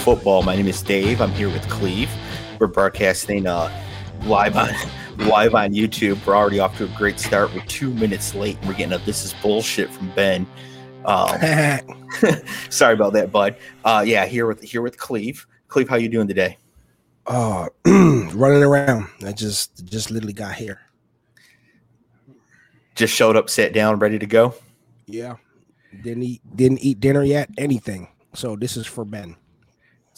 football. My name is Dave. I'm here with Cleve. We're broadcasting uh, live on live on YouTube. We're already off to a great start. We're two minutes late. We're getting a this is bullshit from Ben. Um, sorry about that, bud. Uh, yeah, here with here with Cleve. Cleve, how you doing today? Uh, running around. I just just literally got here. Just showed up, sat down, ready to go. Yeah, didn't eat didn't eat dinner yet. Anything. So this is for Ben.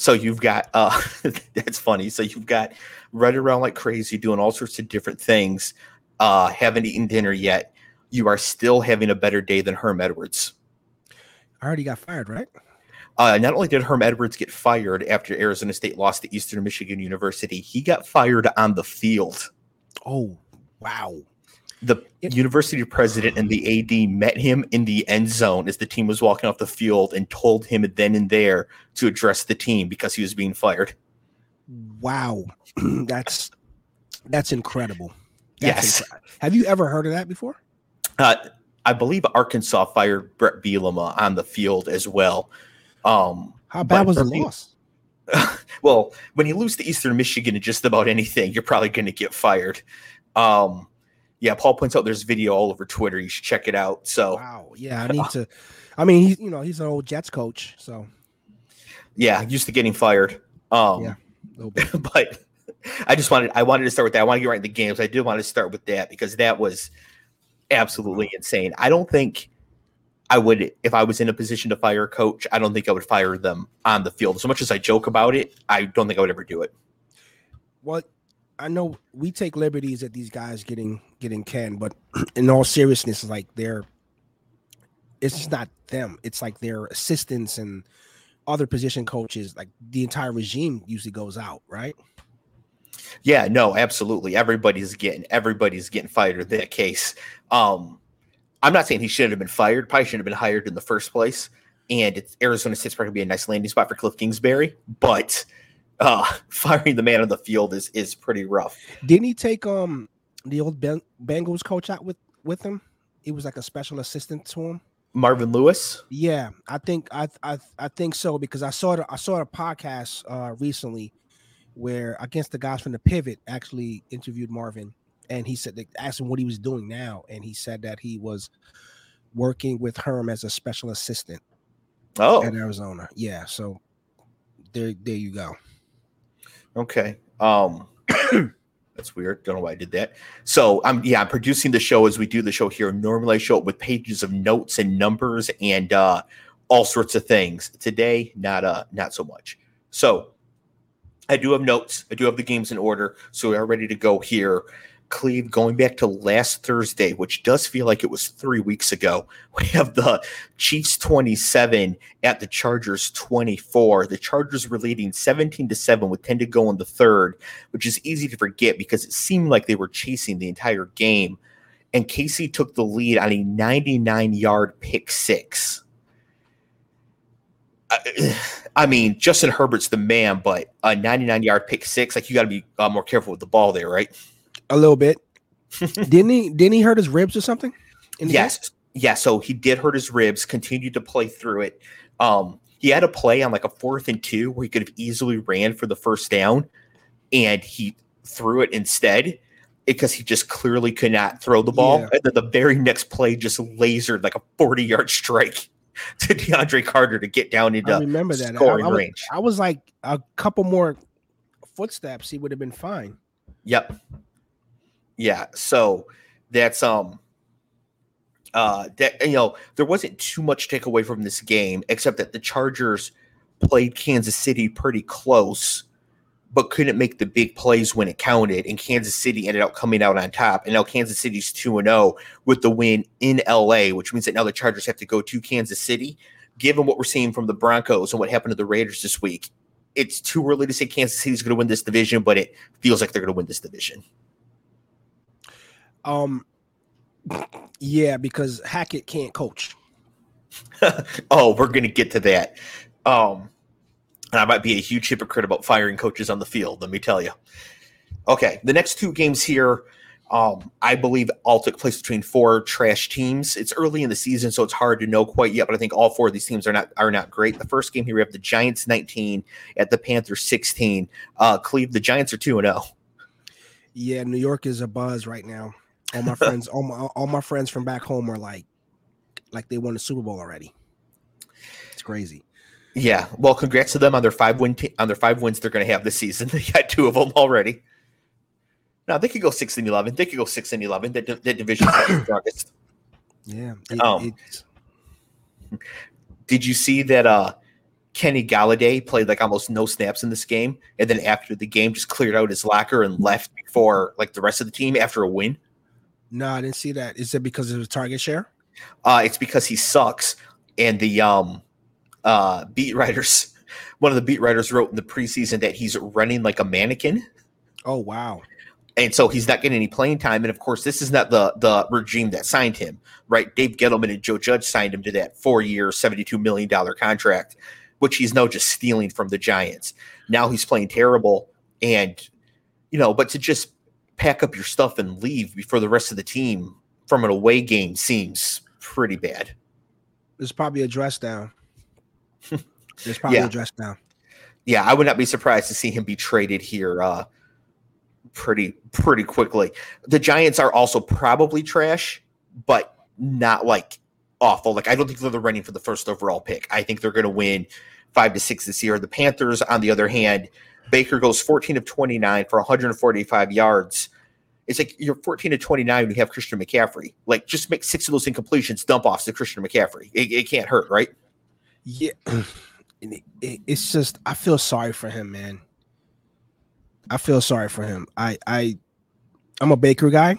So you've got uh that's funny. So you've got running around like crazy, doing all sorts of different things, uh, haven't eaten dinner yet. You are still having a better day than Herm Edwards. I already got fired, right? Uh, not only did Herm Edwards get fired after Arizona State lost to Eastern Michigan University, he got fired on the field. Oh, wow. The university president and the AD met him in the end zone as the team was walking off the field and told him then and there to address the team because he was being fired. Wow. that's that's incredible. That's yes. Have you ever heard of that before? Uh, I believe Arkansas fired Bret Bielema on the field as well. Um, How bad was the loss? well, when you lose to Eastern Michigan in just about anything, you're probably going to get fired. Um, yeah, Paul points out there's video all over Twitter. You should check it out. So, Wow. Yeah, I need to. I mean, he's you know he's an old Jets coach, so yeah, used to getting fired. Um, Yeah. a little bit. but I just wanted I wanted to start with that. I want to get right in the games. I did want to start with that because that was absolutely insane. I don't think I would if I was in a position to fire a coach, I don't think I would fire them on the field. So much as I joke about it, I don't think I would ever do it. Well, I know we take liberties at these guys getting getting canned, but in all seriousness, like they're it's just not them. It's like their assistants and other position coaches. Like the entire regime usually goes out, right? Yeah, no, absolutely. Everybody's getting everybody's getting fired in that case. Um, I'm not saying he shouldn't have been fired. Probably shouldn't have been hired in the first place. And it's Arizona State's probably gonna be a nice landing spot for Cliff Kingsbury, but uh, firing the man on the field is is pretty rough. Didn't he take um the old ben- Bengals coach out with with him? He was like a special assistant to him. Marvin Lewis. Yeah, I think I I I think so because I saw the, I saw a podcast uh recently where against the guys from the Pivot actually interviewed Marvin and he said they asked him what he was doing now and he said that he was working with Herm as a special assistant Oh, at Arizona. Yeah, so there there you go. Okay. Um, that's weird. Don't know why I did that. So I'm yeah, I'm producing the show as we do the show here. Normally I show it with pages of notes and numbers and uh all sorts of things. Today, not uh not so much. So I do have notes. I do have the games in order. So we are ready to go here. Cleve, going back to last Thursday, which does feel like it was three weeks ago, we have the Chiefs 27 at the Chargers 24. The Chargers were leading 17 to 7 with 10 to go in the third, which is easy to forget because it seemed like they were chasing the entire game. And Casey took the lead on a 99 yard pick six. I, mean, Justin Herbert's the man, but a 99 yard pick six, like you got to be uh, more careful with the ball there, right? A little bit. didn't he didn't he hurt his ribs or something? in the game? Yes. Yeah. So he did hurt his ribs, continued to play through it. Um, he had a play on like a fourth and two where he could have easily ran for the first down and he threw it instead because he just clearly could not throw the ball. Yeah. And then the very next play just lasered like a 40 yard strike to DeAndre Carter to get down into I remember that. I- scoring I, was, range. I was like a couple more footsteps, he would have been fine. Yep. Yeah. So that's um uh that you know there wasn't too much to take away from this game except that the Chargers played Kansas City pretty close but couldn't make the big plays when it counted and Kansas City ended up coming out on top and now Kansas City's 2 and 0 with the win in LA which means that now the Chargers have to go to Kansas City given what we're seeing from the Broncos and what happened to the Raiders this week it's too early to say Kansas City's going to win this division but it feels like they're going to win this division Um, yeah, because Hackett can't coach. oh, we're going to get to that. Um, and I might be a huge hypocrite about firing coaches on the field. Let me tell you. Okay, the next two games here Um, I believe all took place between four trash teams. It's early in the season, so it's hard to know quite yet. But I think all four of these teams are not are not great. The first game here we have the Giants 19 at the Panthers 16. Uh, Cleve, the Giants are two and zero. Yeah, New York is a buzz right now. All my friends, all my all my friends from back home are like, like they won the Super Bowl already. It's crazy. Yeah, well, congrats to them on their five win t- on their five wins they're going to have this season. They got two of them already. Now they could go six and eleven. They could go six and eleven. That, that division is the strongest. Yeah. It, Um, Did you see that? uh Kenny Golladay played like almost no snaps in this game, and then after the game, just cleared out his locker and left before like the rest of the team after a win. No, I didn't see that. Is it because of the target share? Uh, it's because he sucks, and the um uh beat writers, one of the beat writers wrote in the preseason that he's running like a mannequin. Oh wow. and so he's not getting any playing time. And of course, this is not the the regime that signed him, right? Dave Gettleman and Joe Judge signed him to that four year, seventy two million dollar contract, which he's now just stealing from the Giants. Now he's playing terrible, and you know, but to just pack up your stuff and leave before the rest of the team from an away game seems pretty bad. There's probably a dress down. There's probably Yeah. a dress down. Yeah, I would not be surprised to see him be traded here uh pretty pretty quickly. The Giants are also probably trash, but not like awful. Like I don't think they're the running for the first overall pick. I think they're going to win 5 to 6 this year. The Panthers on the other hand, Baker goes 14 of 29 for 145 yards. It's like you're 14 to 29 when you have Christian McCaffrey. Like just make six of those incompletions dump offs to Christian McCaffrey. It, it can't hurt, right? Yeah. It- it- it's just I feel sorry for him, man. I feel sorry for him. I I I'm a Baker guy,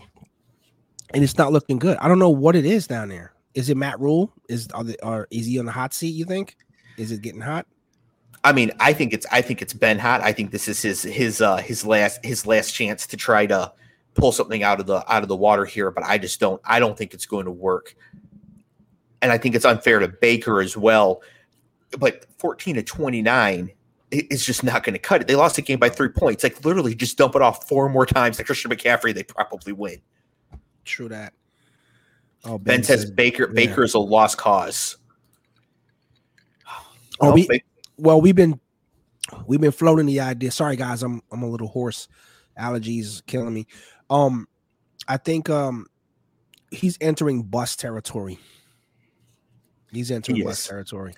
and it's not looking good. I don't know what it is down there. Is it Matt Rhule? Is are the, or is he on the hot seat? You think? Is it getting hot? I mean, I think it's I think it's Ben Hot. I think this is his his uh his last his last chance to try to pull something out of the out of the water here, but I just don't I don't think it's going to work. And I think it's unfair to Baker as well. But 14 to 29 i- is just not going to cut it. They lost the game by 3 points. Like literally just dump it off four more times to Christian McCaffrey, they probably win. True that. Oh, Ben says Baker yeah. Baker is a lost cause. Oh, we- well, we've been we've been floating the idea. Sorry, guys, I'm I'm a little hoarse. Allergies killing me. Um, I think um he's entering bus territory. He's entering He bus territory.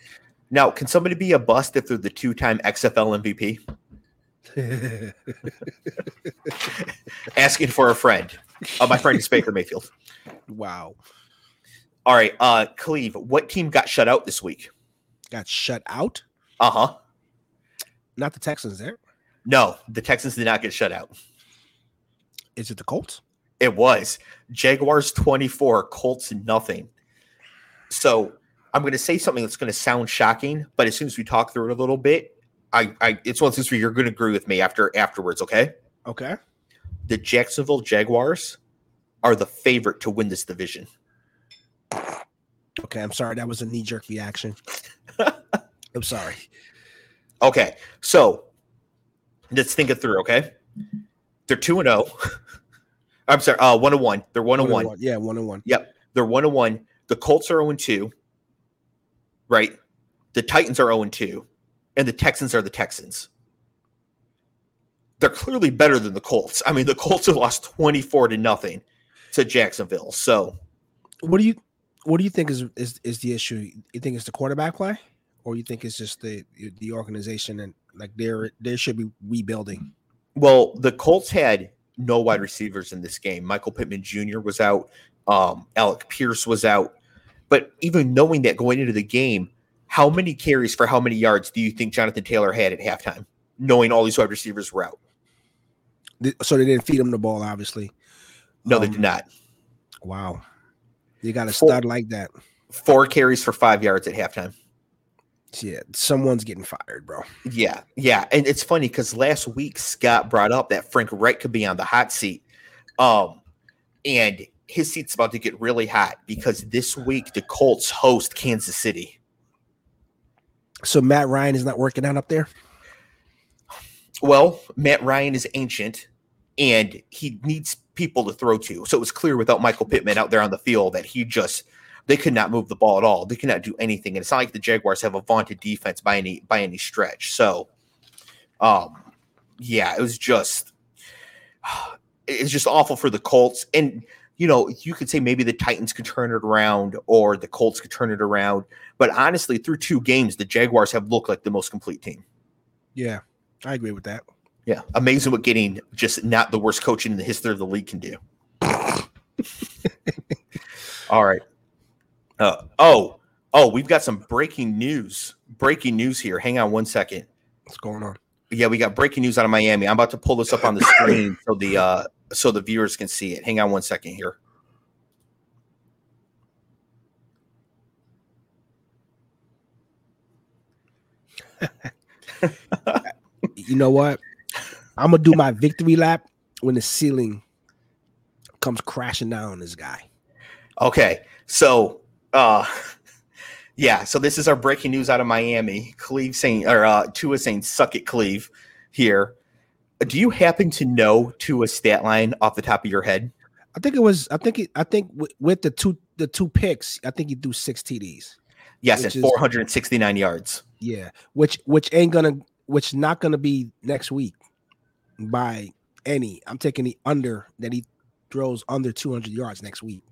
now, can somebody be a bust if they're the two-time XFL MVP? Asking for a friend. Uh, my friend is Baker Mayfield. wow, All right, uh, Cleve, what team got shut out this week? got shut out. Uh huh. Not the Texans. There No, the Texans did not get shut out. is it. The Colts. It was Jaguars 24, Colts nothing. So I'm going to say something that's going to sound shocking, but as soon as we talk through it a little bit, I, I it's one of those where you're going to agree with me after afterwards. Okay, Okay. the Jacksonville Jaguars are the favorite to win this division. Okay. I'm sorry. That was a knee jerk reaction. I'm sorry. Okay, so let's think it through. Okay, they're two and zero. I'm sorry, uh, one and one. They're one and one. Yeah, one and one. Yep, they're one and one. The Colts are zero and two. Right, the Titans are zero and two, and the Texans are the Texans. They're clearly better than the Colts. I mean, the Colts have lost twenty four to nothing to Jacksonville. So What do you What do you think is is is the issue? You think it's the quarterback play, or you think it's just the the organization and like they're they should be rebuilding? Well, the Colts had no wide receivers in this game. Michael Pittman Jr. was out. Um, Alec Pierce was out. But even knowing that going into the game, how many carries for how many yards do you think Jonathan Taylor had at halftime? Knowing all these wide receivers were out. So they didn't feed him the ball, obviously. No, they Um, did not. Wow, you got a stud like that. Four carries for five yards at halftime. Yeah, someone's getting fired, bro. Yeah, yeah, and it's funny because last week Scott brought up that Frank Reich could be on the hot seat, um, and his seat's about to get really hot because this week the Colts host Kansas City. So Matt Ryan is not working out up there. Well, Matt Ryan is ancient, and he needs people to throw to. So it was clear without Michael Pittman out there on the field that he just they could not move the ball at all. They could not do anything. And it's not like the Jaguars have a vaunted defense by any by any stretch. So um yeah, it was just it's just awful for the Colts. And you know, you could say maybe the Titans could turn it around or the Colts could turn it around. But honestly, through two games, the Jaguars have looked like the most complete team. Yeah, I agree with that. Yeah, amazing what getting just not the worst coaching in the history of the league can do. All right. Uh, oh, oh, we've got some breaking news. Breaking news here. Hang on one second. What's going on? Yeah, we got breaking news out of Miami. I'm about to pull this up on the screen so the uh, so the viewers can see it. Hang on one second here. you know what? I'm gonna do my victory lap when the ceiling comes crashing down on this guy. Okay, so uh yeah, so this is our breaking news out of Miami. Cleve saying or uh Tua saying suck it, Cleve here. Do you happen to know Tua's stat line off the top of your head? I think it was. I think it. I think with, with the two the two picks, I think he threw six TDs. Yes, at 469 yards. Yeah, which which ain't gonna which not gonna be next week by any. I'm taking the under that he throws under 200 yards next week.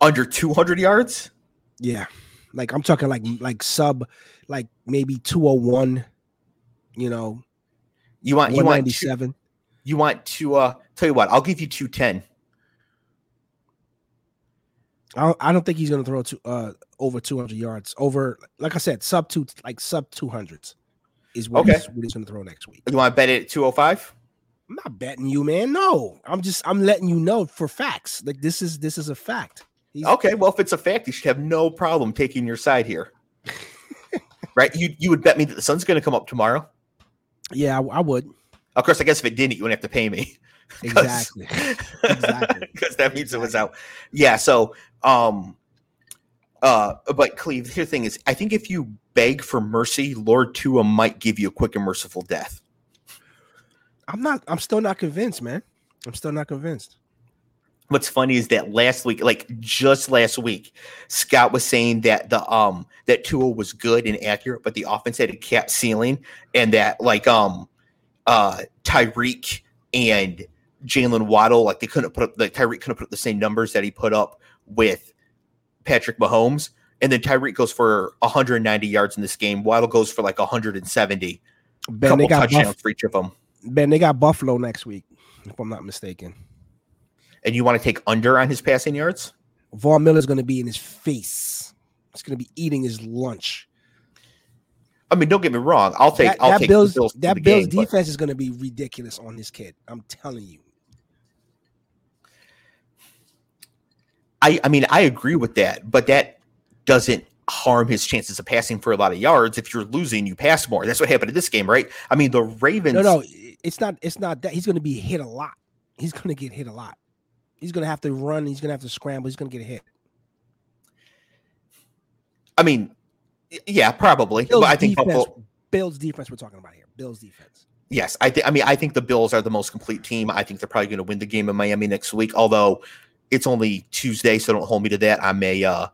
Under 200 yards? Yeah. Like I'm talking like like sub like maybe 201, you know. You want you want two, you want to uh tell you what, I'll give you 210. I I don't think he's going to throw to uh over 200 yards. Over like I said, sub two like sub 200s is what, okay. he's, what he's going to throw next week. You want to bet it at 205? I'm not betting you, man. No, I'm just I'm letting you know for facts. Like this is this is a fact. He's, okay, well, if it's a fact, you should have no problem taking your side here. right? You you would bet me that the sun's going to come up tomorrow. Yeah, I, I, would. Of course, I guess if it didn't, you wouldn't have to pay me. exactly. exactly. Because that means exactly. it was out. Yeah. So, um, uh, but Cleve, the thing is, I think if you beg for mercy, Lord Tua might give you a quick and merciful death. I'm not. I'm still not convinced, man. I'm still not convinced. What's funny is that last week, like just last week, Scott was saying that the um that Tua was good and accurate, but the offense had a cap ceiling, and that like um uh Tyreek and Jalen Waddle, like they couldn't put up like Tyreek couldn't put up the same numbers that he put up with Patrick Mahomes. And then Tyreek goes for 190 yards in this game. Waddle goes for like 170. Ben, Couple they got touchdowns Buff- for each of them. Ben, they got Buffalo next week, if I'm not mistaken. And you want to take under on his passing yards? Von Miller's going to be in his face. He's going to be eating his lunch. I mean, don't get me wrong. I'll take. That, I'll that take Bills. Bills that Bills game, defense but... is going to be ridiculous on this kid. I'm telling you. I. I mean, I agree with that, but that doesn't harm his chances of passing for a lot of yards. If you're losing, you pass more. That's what happened in this game, right? I mean, the Ravens. No, no, it's not. It's not that he's going to be hit a lot. He's going to get hit a lot. He's going to have to run. He's going to have to scramble. He's going to get hit. I mean, yeah, probably. Bills but I think defense, Buffalo, Bills defense. We're talking about here. Bills defense. Yes, I think. I mean, I think the Bills are the most complete team. I think they're probably going to win the game in Miami next week. Although it's only Tuesday, so don't hold me to that. I may uh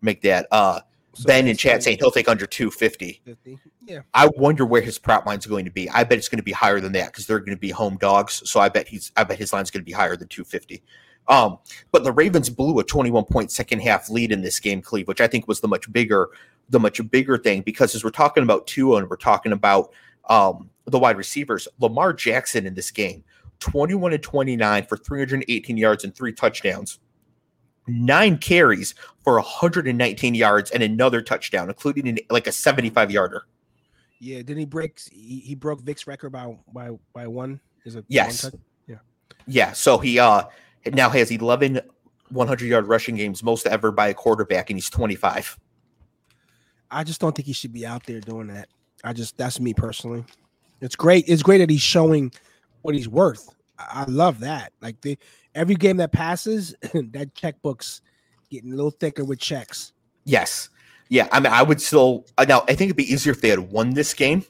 make that. Uh, so ben in chat saying he'll take under 250. 50? Yeah. I wonder where his prop line's going to be. I bet it's going to be higher than that because they're going to be home dogs. So I bet he's I bet his line's going to be higher than 250. Um, but the Ravens blew a 21 point second half lead in this game, Cleve, which I think was the much bigger, the much bigger thing because as we're talking about Tua and we're talking about um, the wide receivers, Lamar Jackson in this game, 21 and 29 for 318 yards and three touchdowns nine carries for 119 yards and another touchdown, including an, like a 75 yarder. Yeah, didn't he break? He, he broke Vic's record by by by one. Is it? Yes. yeah. Yeah. So he uh now has 11 100 yard rushing games, most ever by a quarterback, and he's 25. I just don't think he should be out there doing that. I just that's me personally. It's great. It's great that he's showing what he's worth. I love that. Like the every game that passes, that checkbook's getting a little thicker with checks. Yes. Yeah. I mean, I would still now I think it'd be easier if they had won this game.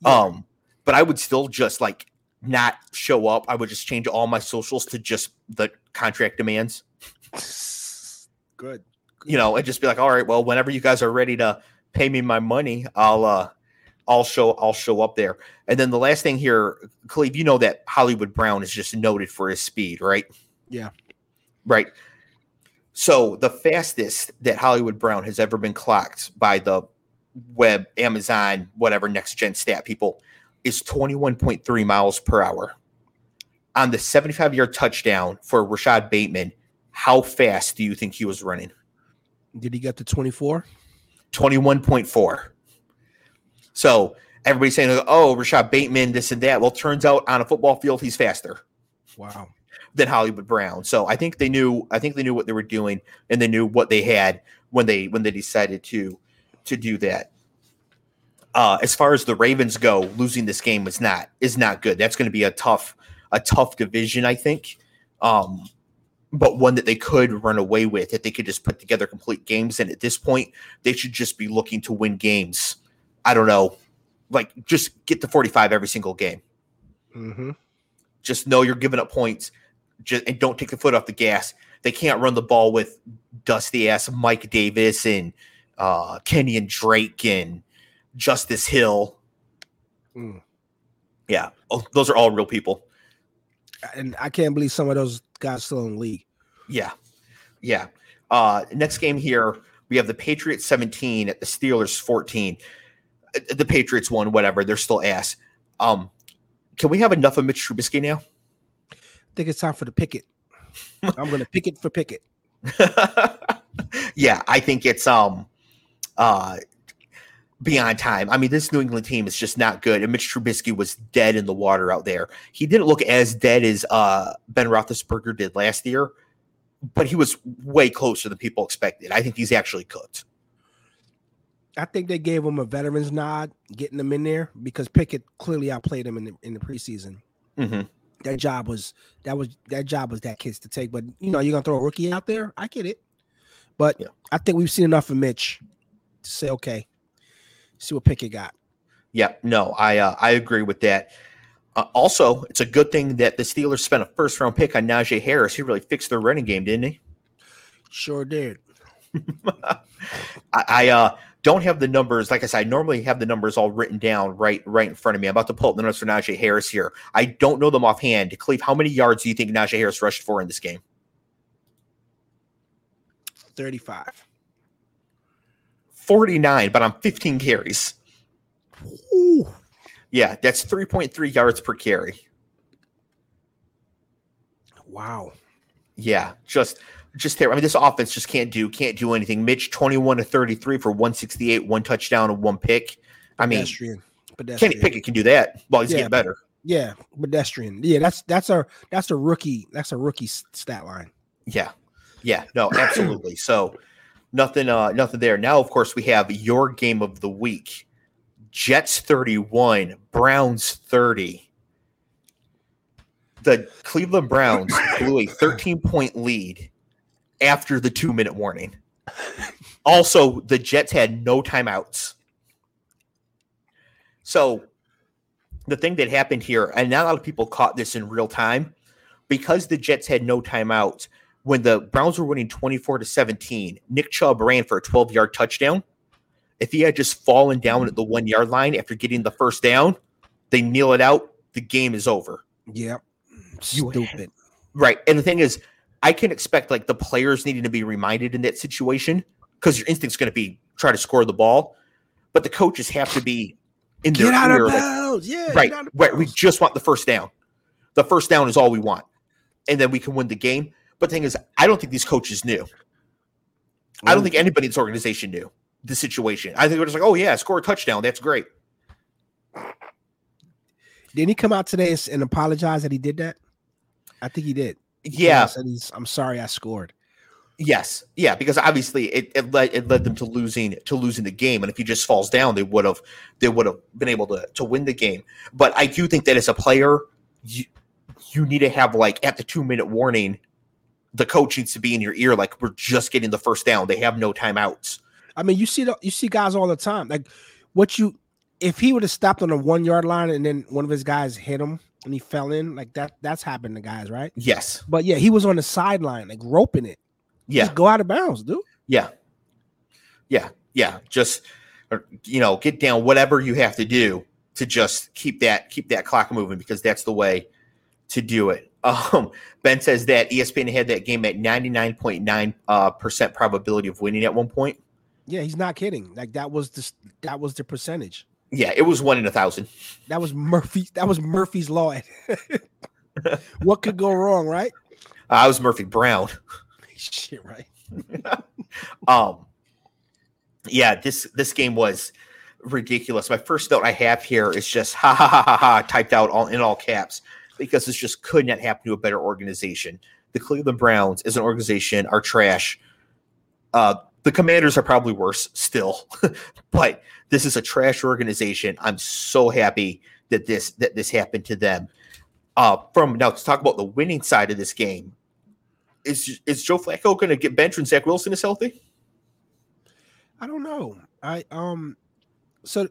Yeah. Um, but I would still just like not show up, I would just change all my socials to just the contract demands. Good. You know, and just be like, all right, well, whenever you guys are ready to pay me my money, I'll uh I'll show I'll show up there. And then the last thing here, Cleve, you know that Hollywood Brown is just noted for his speed, right? Yeah. Right. So the fastest that Hollywood Brown has ever been clocked by the web, Amazon, whatever next gen stat people is 21.3 miles per hour. On the 75 yard touchdown for Rashod Bateman, how fast do you think he was running? Did he get to 24? 21.4. So everybody's saying, oh, Rashod Bateman, this and that. Well, turns out on a football field, he's faster. Wow. Than Hollywood Brown. So I think they knew, I think they knew what they were doing and they knew what they had when they when they decided to to do that. Uh, as far as the Ravens go, losing this game is not is not good. That's going to be a tough a tough division, I think. Um, but one that they could run away with if they could just put together complete games. And at this point, they should just be looking to win games I don't know, like just get to 45 every single game. Mm-hmm. Just know you're giving up points. Just and don't take the foot off the gas. They can't run the ball with dusty ass Mike Davis and uh, Kenyan Drake and Justice Hill. Mm. Yeah, oh, those are all real people. And I can't believe some of those guys still in the league. Yeah, yeah. Uh, next game here, we have the Patriots 17 at the Steelers 14 the Patriots won, whatever. They're still ass. Um, can we have enough of Mitch Trubisky now? I think it's time for the Pickett. I'm going to pick it for Pickett. yeah, I think it's um uh beyond time. I mean, this New England team is just not good, and Mitch Trubisky was dead in the water out there. He didn't look as dead as uh Ben Roethlisberger did last year, but he was way closer than people expected. I think he's actually cooked. I think they gave him a veterans nod, getting him in there because Pickett clearly outplayed him in the in the preseason. Mm-hmm. That job was that was that job was that kid's to take. But you know, you're gonna throw a rookie out there. I get it, but yeah. I think we've seen enough of Mitch to say, okay, see what Pickett got. Yeah, no, I uh, I agree with that. Uh, also, it's a good thing that the Steelers spent a first round pick on Najee Harris. He really fixed their running game, didn't he? Sure did. I, I uh don't have the numbers. Like I said, I normally have the numbers all written down right right in front of me. I'm about to pull up the numbers for Najee Harris here. I don't know them offhand. Cleve, how many yards do you think Najee Harris rushed for in this game? 35. 49, but on 15 carries. Ooh. Yeah, that's 3.3 yards per carry. Wow. Yeah, just just there. I mean, this offense just can't do can't do anything. Mitch twenty one to thirty three for one sixty eight, one touchdown and one pick. I mean, pedestrian. pedestrian. Kenny Pickett can do that. Well, he's yeah, getting better. Yeah, pedestrian. Yeah, that's that's a that's a rookie. That's a rookie stat line. Yeah, yeah. No, absolutely. so nothing, uh, nothing there. Now, of course, we have your game of the week. Jets thirty one, Browns thirty the Cleveland Browns blew a 13 point lead after the two minute warning. Also, the Jets had no timeouts. So, the thing that happened here, and not a lot of people caught this in real time, because the Jets had no timeouts, when the Browns were winning 24 to 17, Nick Chubb ran for a 12 yard touchdown. If he had just fallen down at the one yard line after getting the first down, they kneel it out. The game is over. Yep. Stupid. right. And the thing is, I can expect like the players needing to be reminded in that situation because your instinct's going to be try to score the ball, but the coaches have to be in get their out ear, of bounds. Like, yeah, right, right. We just want the first down. The first down is all we want, and then we can win the game. But the thing is, I don't think these coaches knew. I don't mm. think anybody in this organization knew the situation. I think they're just like, "Oh yeah, score a touchdown. That's great." Didn't he come out today and apologize that he did that? I think he did. Yeah, said he's. I'm sorry, I scored. Yes, yeah, because obviously it, it led it led them to losing to losing the game, and if he just falls down, they would have they would have been able to to win the game. But I do think that as a player, you you need to have like at the two minute warning, the coach needs to be in your ear, like we're just getting the first down. They have no timeouts. I mean, you see the, you see guys all the time. Like what you if he would have stopped on the one yard line and then one of his guys hit him and he fell in. Like that, that's happened to guys, right? Yes. But yeah, he was on the sideline, like roping it. Yeah. Just go out of bounds, dude. Yeah. Yeah. Yeah. Just or, you know, get down whatever you have to do to just keep that keep that clock moving because that's the way to do it. Um, ben says that ESPN had that game at 99.9 uh, percent probability of winning at one point. Yeah, he's not kidding. Like that was the that was the percentage. Yeah, it was one in a thousand. That was Murphy. That was Murphy's law. what could go wrong, right? Uh, I was Murphy Brown. Shit, right. Um, yeah, this this game was ridiculous. My first note I have here is just ha ha ha ha ha typed out all in all caps because this just could not happen to a better organization. The Cleveland Browns as an organization are trash. Uh, the Commanders are probably worse still, but this is a trash organization. I'm so happy that this that this happened to them. Uh, from now to talk about the winning side of this game, is is Joe Flacco going to get benched when Zach Wilson is healthy? I don't know. I um so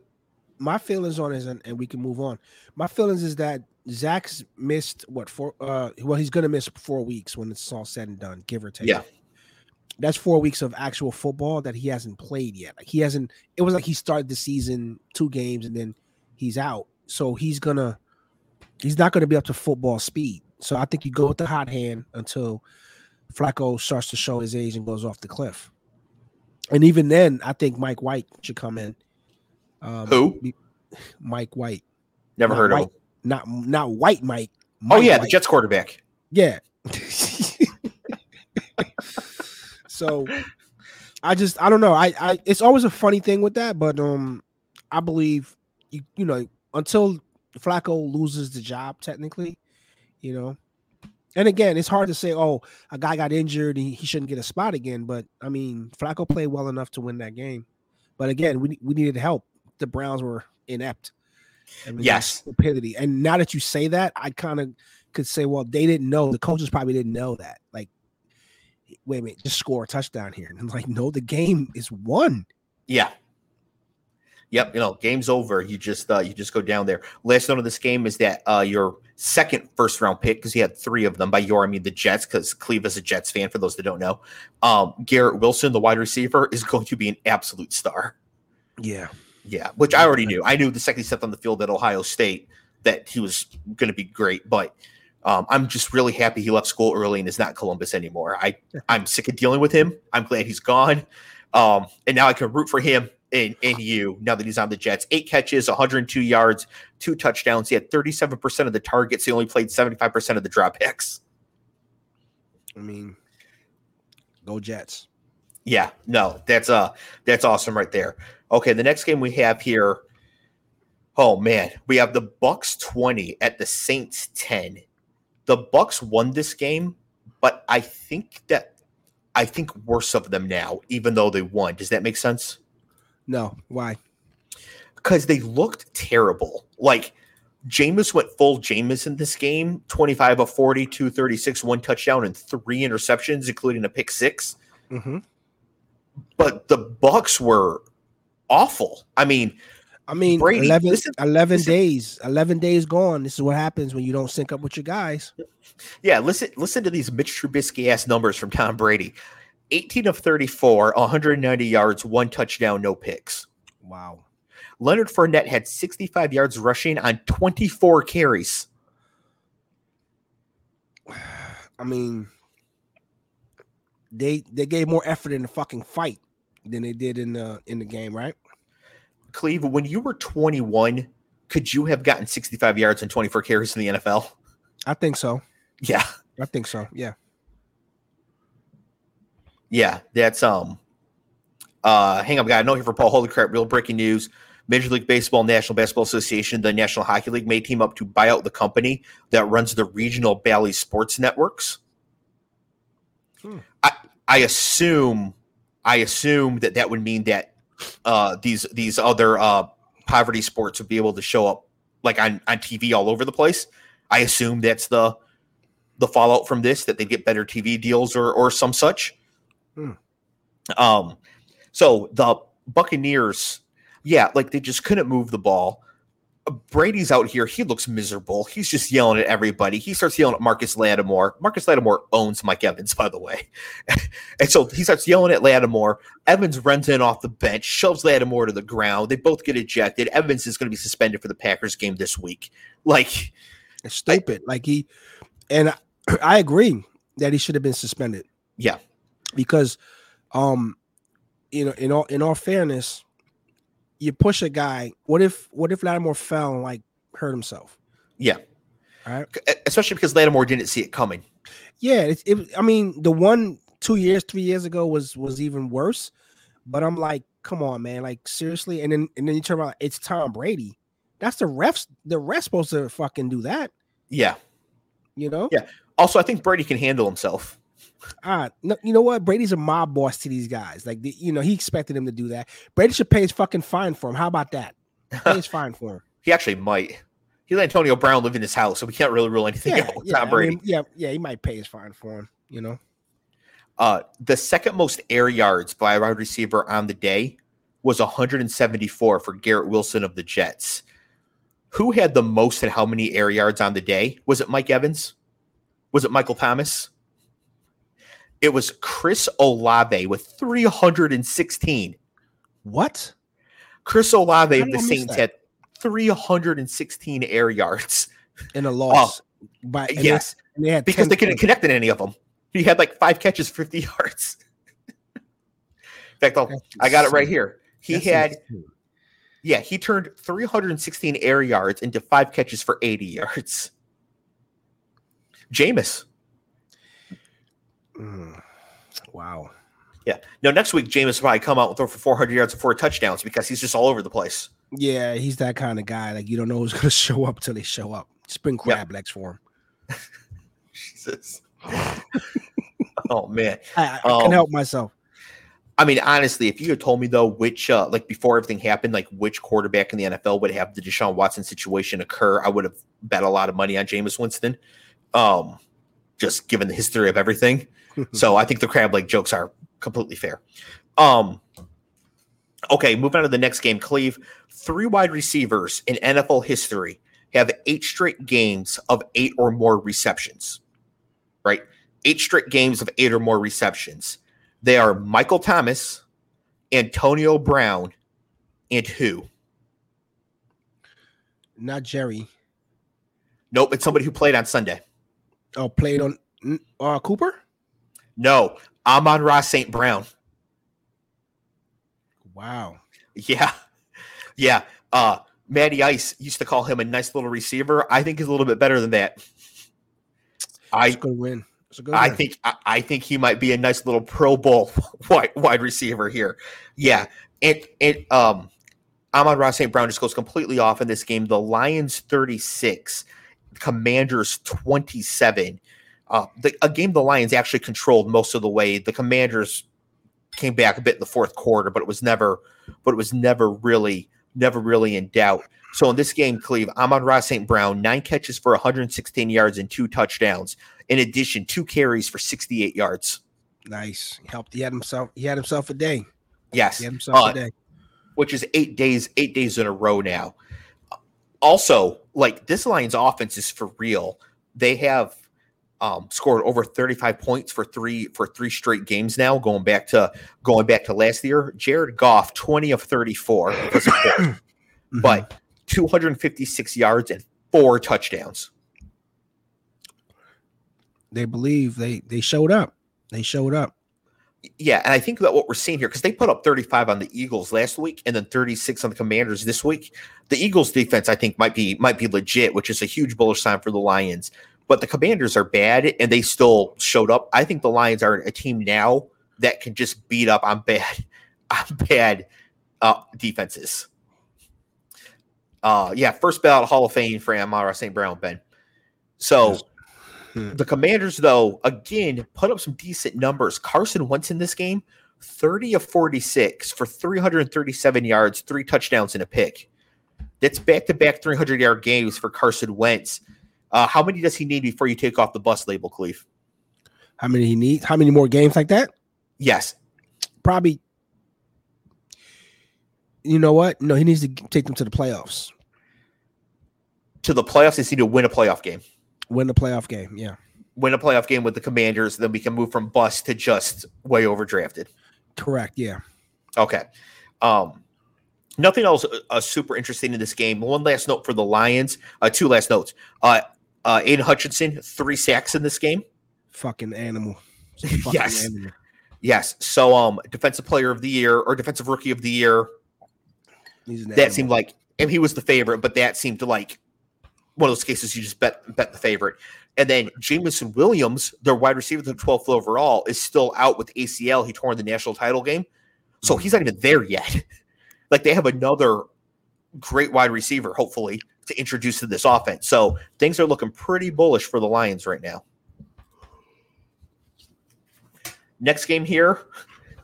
my feelings on is and, and we can move on. My feelings is that Zach's missed what four uh well he's gonna miss four weeks when it's all said and done, give or take. Yeah. That's four weeks of actual football that he hasn't played yet. Like he hasn't it was like he started the season two games and then he's out. So he's gonna he's not gonna be up to football speed. So I think you go with the hot hand until Flacco starts to show his age and goes off the cliff. And even then, I think Mike White should come in. Um, Who? Mike White, Never Not heard of White. him. not not White Mike. Oh Mike yeah, the Jets quarterback. Yeah. so I just I don't know. I I it's always a funny thing with that, but um I believe you you know until Flacco loses the job technically, you know. And again, it's hard to say, oh, a guy got injured, he, he shouldn't get a spot again. But I mean, Flacco played well enough to win that game. But again, we we needed help. The Browns were inept. I mean, Yes. stupidity. And now that you say that, I kind of could say, well, they didn't know. The coaches probably didn't know that. Like, wait a minute, just score a touchdown here. And I'm like, no, the game is won. Yeah. Yep, you know, game's over. You just uh, you just go down there. Last note of this game is that uh, your second first round pick, because you had three of them. By your, I mean the Jets, because Cleve is a Jets fan. For those that don't know, um, Garrett Wilson, the wide receiver, is going to be an absolute star. Yeah. Yeah, which I already knew. I knew the second he stepped on the field at Ohio State that he was going to be great. But um, I'm just really happy he left school early and is not Columbus anymore. I I'm sick of dealing with him. I'm glad he's gone, um, and now I can root for him and and you now that he's on the Jets. Eight catches, 102 yards, two touchdowns. He had 37 percent of the targets. He only played 75 percent of the dropbacks. I mean, go Jets. Yeah, no, that's uh that's awesome right there. Okay, the next game we have here. Oh man, we have the Bucks 20 at the Saints 10. The Bucks won this game, but I think that I think worse of them now, even though they won. Does that make sense? No, why? Because they looked terrible. Like Jameis went full Jameis in this game 25 of 40, 236, one touchdown, and three interceptions, including a pick six. Mm-hmm. But the Bucks were awful. I mean, I mean, Brady, 11, listen- 11 listen- days, 11 days gone. This is what happens when you don't sync up with your guys. Yeah, listen listen to these Mitch Trubisky ass numbers from Tom Brady. 18 of 34, 190 yards, one touchdown, no picks. Wow. Leonard Fournette had 65 yards rushing on 24 carries. I mean, they they gave more effort in the fucking fight than they did in the in the game, right? Cleve, when you were 21, could you have gotten 65 yards and 24 carries in the NFL? I think so. Yeah. I think so. Yeah. Yeah, that's um uh hang on, guy. I know here for Paul. Holy crap, real breaking news. Major League Baseball, National Basketball Association, the National Hockey League may team up to buy out the company that runs the regional Bally sports networks. Hmm. I I assume I assume that that would mean that uh these these other uh poverty sports would be able to show up like on on TV all over the place. I assume that's the the fallout from this that they get better TV deals or or some such. Um, so the Buccaneers, yeah, like they just couldn't move the ball. Brady's out here. He looks miserable. He's just yelling at everybody. He starts yelling at Marcus Lattimore. Marcus Lattimore owns Mike Evans, by the way. and so he starts yelling at Lattimore. Evans runs in off the bench, shoves Lattimore to the ground. They both get ejected. Evans is going to be suspended for the Packers game this week. Like, it's stupid. I, like he, and I, I agree that he should have been suspended. Yeah, because, um, you know, in all in all fairness, you push a guy. What if what if Lattimore fell and like hurt himself? Yeah. All right. Especially because Lattimore didn't see it coming. Yeah, it, it, I mean, the one two years, three years ago was was even worse. But I'm like, come on, man, like seriously. And then and then you turn around, it's Tom Brady. That's the refs. The refs supposed to fucking do that. Yeah. You know. Yeah. Also, I think Brady can handle himself. Ah, no, you know what? Brady's a mob boss to these guys. Like, the, you know, he expected him to do that. Brady should pay his fucking fine for him. How about that? Pay his fine for him. He actually might. He let Antonio Brown live in his house, so we can't really rule anything yeah, out yeah, Tom Brady. I mean, yeah, yeah, he might pay his fine for him. You know. Uh, the second most air yards by a wide receiver on the day was 174 for Garrett Wilson of the Jets. Who had the most and how many air yards on the day? Was it Mike Evans? Was it Michael Thomas? It was Chris Olave with 316. What? Chris Olave of the Saints had 316 air yards in a loss. Oh, but yes, they, they because they couldn't connect in any of them. He had like five catches, 50 yards. in fact, I'll, I got it right here. He That's had, insane. yeah, he turned 316 air yards into five catches for 80 yards. Jameis. Mm, wow. Yeah. No, next week Jameis will probably come out and throw for 400 yards and four touchdowns because he's just all over the place. Yeah, he's that kind of guy. Like you don't know who's going to show up till they show up. Spring crab yep. legs for him. Jesus. oh man, I, I um, can help myself. I mean, honestly, if you had told me though, which uh, like before everything happened, like which quarterback in the NFL would have the Deshaun Watson situation occur, I would have bet a lot of money on Jameis Winston. Um, just given the history of everything. so I think the crab leg jokes are completely fair. Um, okay, moving on to the next game. Cleve, three wide receivers in NFL history have eight straight games of eight or more receptions. Right? Eight straight games of eight or more receptions. They are Michael Thomas, Antonio Brown, and who? Not Jerry. Nope, it's somebody who played on Sunday. Oh, played on uh, Cooper? No, Amon-Ra St. Brown. Wow. Yeah. Yeah. Uh Matty Ice used to call him a nice little receiver. I think he's a little bit better than that. I good win. I win. think I, I, think he might be a nice little Pro Bowl wide, wide receiver here. Yeah. And and um Amon-Ra St. Brown just goes completely off in this game. The Lions 36 Commanders 27. Uh, the, a game the Lions actually controlled most of the way. The Commanders came back a bit in the fourth quarter, but it was never, but it was never really, never really in doubt. So in this game, Cleve, Amon-Ra St. Brown, nine catches for 116 yards and two touchdowns. In addition, two carries for 68 yards. Nice. He helped. He had himself. He had himself a day. Yes. He had himself uh, a day. Which is eight days. Eight days in a row now also, like this Lions offense is for real. They have um, scored over 35 points for three for three straight games now, going back to going back to last year. Jared Goff, 20 of 34, mm-hmm. but 256 yards and four touchdowns. They believe they they showed up. They showed up yeah, and I think that what we're seeing here, because they put up 35 on the Eagles last week and then 36 on the Commanders this week. The Eagles defense, I think, might be might be legit, which is a huge bullish sign for the Lions. But the Commanders are bad and they still showed up. I think the Lions are a team now that can just beat up on bad on bad uh, defenses. Uh yeah, first ballot Hall of Fame for Amon-Ra St. Brown, Ben. So. Hmm. The Commanders, though, again, put up some decent numbers. Carson Wentz in this game, 30 of 46 for 337 yards, three touchdowns, and a pick. That's back to back 300 yard games for Carson Wentz. Uh, how many does he need before you take off the bus label, Cleve? How many he needs? How many more games like that? Yes. Probably. You know what? No, he needs to take them to the playoffs. to the playoffs. They need to win a playoff game. Win the playoff game. Yeah. Win a playoff game with the Commanders, then we can move from bust to just way overdrafted. Correct. Yeah. Okay. Um, nothing else uh, super interesting in this game. One last note for the Lions. Uh, two last notes. Uh, uh, Aidan Hutchinson, three sacks in this game. Fucking animal. Fucking yes. Animal. Yes. So, um, defensive player of the year or defensive rookie of the year. that animal. seemed like, and he was the favorite, but that seemed to like one of those cases you just bet bet the favorite. And then Jameson Williams, their wide receiver, the 12th overall, is still out with ACL. He tore in the national title game. So he's not even there yet. like they have another great wide receiver, hopefully, to introduce to this offense. So things are looking pretty bullish for the Lions right now. Next game here,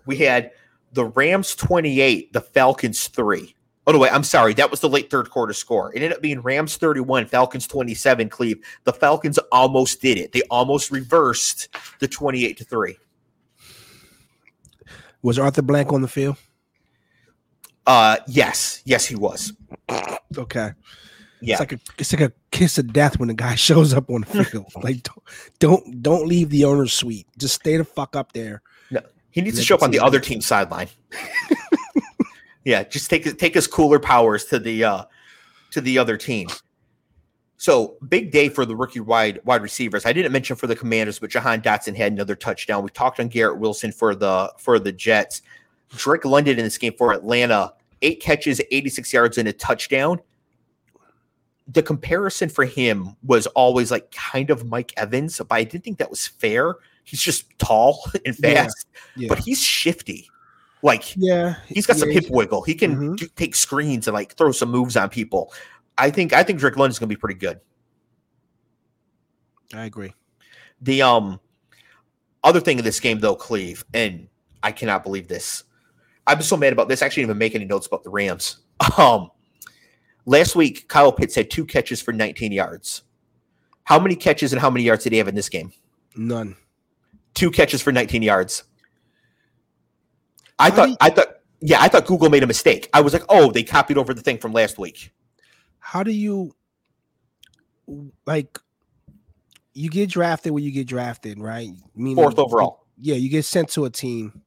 we had the Rams 28, the Falcons 3. Oh, no, wait, I'm sorry. That was the late third quarter score. It ended up being Rams 31, Falcons 27, Cleve. The Falcons almost did it. They almost reversed the 28 to 3. Was Arthur Blank on the field? Uh yes. Yes, he was. Okay. Yeah. It's like a it's like a kiss of death when the guy shows up on the field. like don't, don't don't leave the owner's suite. Just stay the fuck up there. No, he needs to show up on the other team's sideline. yeah, just take take his cooler powers to the uh to the other team. So big day for the rookie wide wide receivers. I didn't mention for the Commanders, but Jahan Dotson had another touchdown. We talked on Garrett Wilson for the for the Jets. Drake London in this game for Atlanta, eight catches, 86 yards, and a touchdown the comparison for him was always like kind of Mike Evans, but I didn't think that was fair. He's just tall and fast, yeah, yeah. but he's shifty. Like, yeah, he's got yeah, some hip wiggle. He can mm-hmm. do, take screens and like throw some moves on people. I think I think Drake London's gonna be pretty good. I agree. The um other thing in this game though, Cleve, and I cannot believe this. I'm so mad about this. I actually didn't even make any notes about the Rams. Um Last week, Kyle Pitts had two catches for 19 yards. How many catches and how many yards did he have in this game? None. Two catches for 19 yards. I how thought, you, I thought, yeah, I thought Google made a mistake. I was like, oh, they copied over the thing from last week. How do you, like, you get drafted when you get drafted, right? Meaning, Fourth overall. Yeah, you get sent to a team.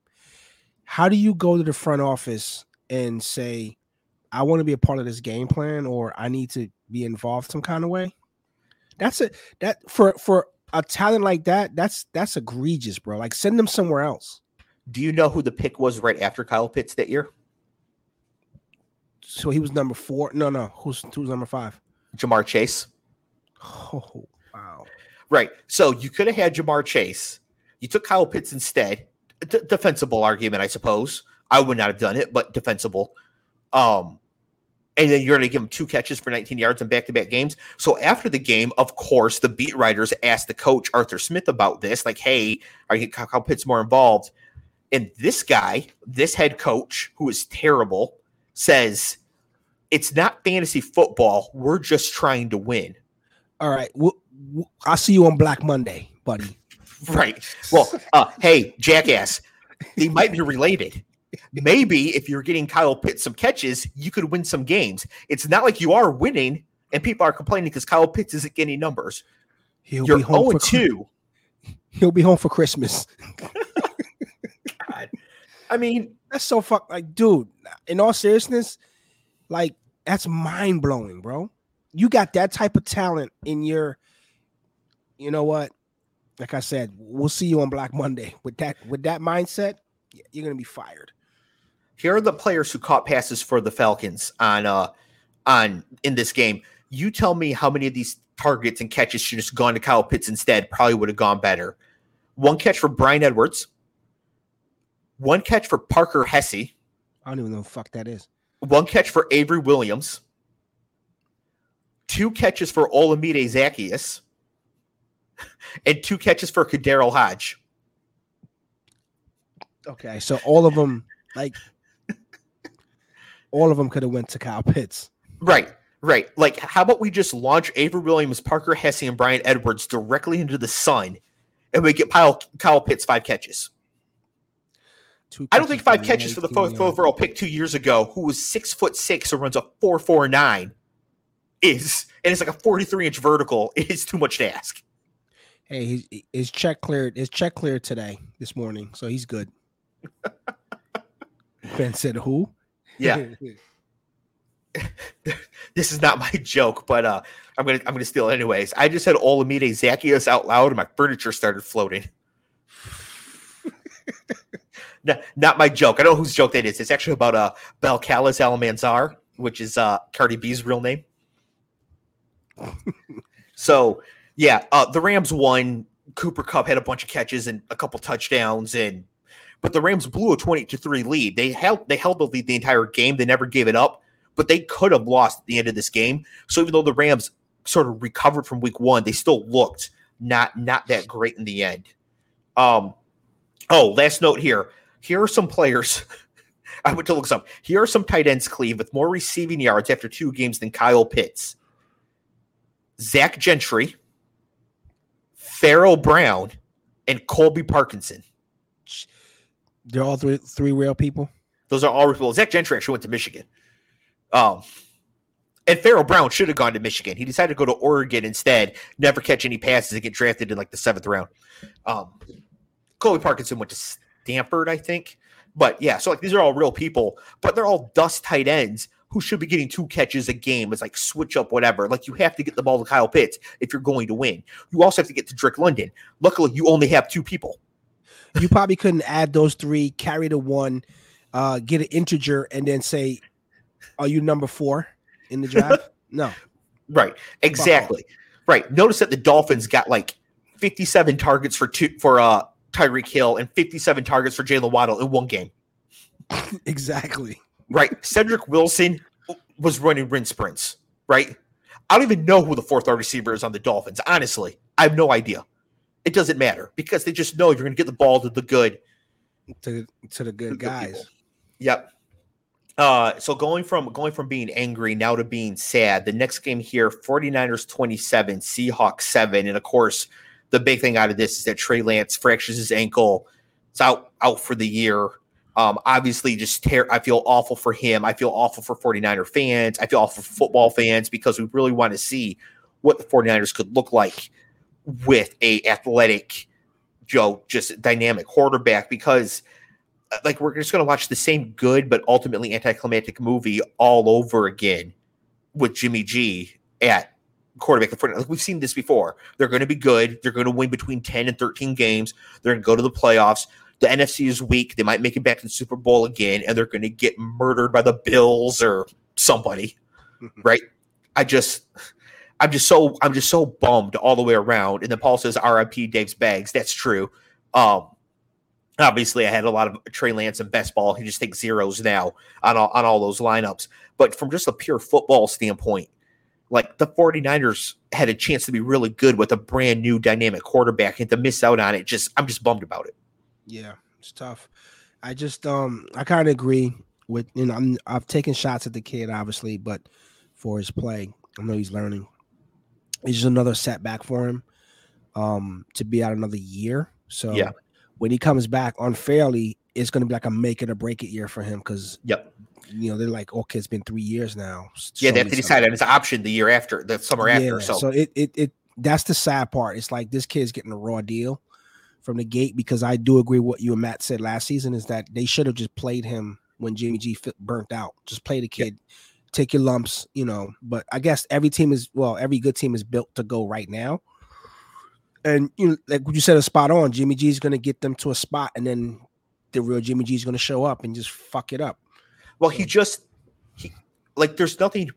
How do you go to the front office and say, I want to be a part of this game plan or I need to be involved some kind of way. That's it. That for for a talent like that, that's that's egregious, bro. Like send them somewhere else. Do you know who the pick was right after Kyle Pitts that year? So he was number four. No, no. Who's who's number five? Ja'Marr Chase. Oh wow. Right. So you could have had Ja'Marr Chase. You took Kyle Pitts instead. D- defensible argument, I suppose. I would not have done it, but defensible. Um, and then you're going to give him two catches for 19 yards in back-to-back games. So after the game, of course, the beat writers asked the coach Arthur Smith about this, like, "Hey, are you Kyle Pitts more involved?" And this guy, this head coach, who is terrible, says, "It's not fantasy football. We're just trying to win." All right, well, I'll see you on Black Monday, buddy. right. Well, uh, hey, jackass, they might be related maybe if you're getting Kyle Pitts some catches, you could win some games. It's not like you are winning and people are complaining because Kyle Pitts isn't getting numbers. He'll you're be home 0 for 2. He'll be home for Christmas. God. I mean, that's so fuck like, dude, in all seriousness, like that's mind blowing, bro. You got that type of talent in your, you know what? Like I said, we'll see you on Black Monday with that with that mindset. You're gonna be fired here are the players who caught passes for the Falcons on uh on in this game. You tell me how many of these targets and catches should have gone to Kyle Pitts instead. Probably would have gone better. One catch for Bryan Edwards. One catch for Parker Hesse. I don't even know what fuck that is. One catch for Avery Williams. Two catches for Olamide Zaccheaus. And two catches for KhaDarel Hodge. Okay, so all of them like all of them could have went to Kyle Pitts. Right, right. Like, how about we just launch Avery Williams, Parker Hesse, and Bryan Edwards directly into the sun, and we get Kyle, Kyle Pitts five catches. I don't think five catches for the fourth overall pick two years ago, who was six foot six and runs a four four nine. is, and it's like a 43 inch vertical, it is too much to ask. Hey, his, his check cleared. His check cleared today, this morning, so he's good. ben said, "Who?" Yeah. this is not my joke, but uh, I'm gonna I'm gonna steal it anyways. I just said Olamide Zaccheaus out loud, and my furniture started floating. no, not my joke. I don't know whose joke that is. It's actually about uh Belcalis Almanzar, which is uh Cardi B's real name. so yeah, uh, the Rams won. Cooper Kupp had a bunch of catches and a couple touchdowns, and but the Rams blew a twenty to three lead. They held they held the lead the entire game. They never gave it up, but they could have lost at the end of this game. So even though the Rams sort of recovered from week one, they still looked not not that great in the end. Um, oh, last note here. Here are some players. I went to look some. Here are some tight ends, Cleve, with more receiving yards after two games than Kyle Pitts. Zach Gentry, Pharaoh Brown, and Colby Parkinson. They're all three three real people. Those are all real people. Zach Gentry actually went to Michigan. Um, and Pharaoh Brown should have gone to Michigan. He decided to go to Oregon instead, never catch any passes, and get drafted in like the seventh round. Um, Parkinson went to Stanford, I think. But yeah, so like these are all real people, but they're all dust tight ends who should be getting two catches a game It's like switch up whatever. Like you have to get the ball to Kyle Pitts if you're going to win. You also have to get to Drake London. Luckily, you only have two people. You probably couldn't add those three, carry the one, uh, get an integer, and then say, "Are you number four in the draft?" no. Right. Exactly. Right. Notice that the Dolphins got like 57 targets for two for uh Tyreek Hill and 57 targets for Jaylen Waddle in one game. exactly. Right. Cedric Wilson was running rin sprints, right? I don't even know who the fourth receiver is on the Dolphins. Honestly, I have no idea. It doesn't matter because they just know you're going to get the ball to the good, to to the good guys. People. Yep. Uh, so going from going from being angry now to being sad. The next game here, 49ers 27, Seahawks 7. And of course, the big thing out of this is that Trey Lance fractures his ankle. It's out out for the year. Um, obviously, just tear. I feel awful for him. I feel awful for 49er fans. I feel awful for football fans because we really want to see what the 49ers could look like with a athletic, Joe, just dynamic quarterback. Because uh, like we're just going to watch the same good but ultimately anticlimactic movie all over again with Jimmy G at quarterback. The like we've seen this before. They're going to be good. They're going to win between 10 and 13 games. They're going to go to the playoffs. The NFC is weak. They might make it back to the Super Bowl again, and they're going to get murdered by the Bills or somebody. right? I just I'm just so I'm just so bummed all the way around. And then Paul says RIP Dave's bags. That's true. Um obviously I had a lot of Trey Lance and best ball. He just takes zeros now on all on all those lineups. But from just a pure football standpoint, like the 49ers had a chance to be really good with a brand new dynamic quarterback and to miss out on it just I'm just bummed about it. Yeah, it's tough. I just um I kind of agree with you know I'm I've taken shots at the kid obviously, but for his play, I know he's learning. It's just another setback for him um to be out another year. So yeah. when he comes back unfairly, it's going to be like a make it or break it year for him because yep you know, they're like, okay, it's been three years now. Yeah, they have to decide on his option the year after, the summer yeah, after. So, so it, it, it, that's the sad part. It's like this kid's getting a raw deal from the gate because I do agree what you and Matt said last season is that they should have just played him when Jimmy G burnt out. Just play the kid, yeah. Take your lumps, you know. But I guess every team is well, every good team is built to go right now. And you know, like what you said, a spot on. Jimmy G is going to get them to a spot, and then the real Jimmy G is going to show up and just fuck it up. Well, he just he like there's nothing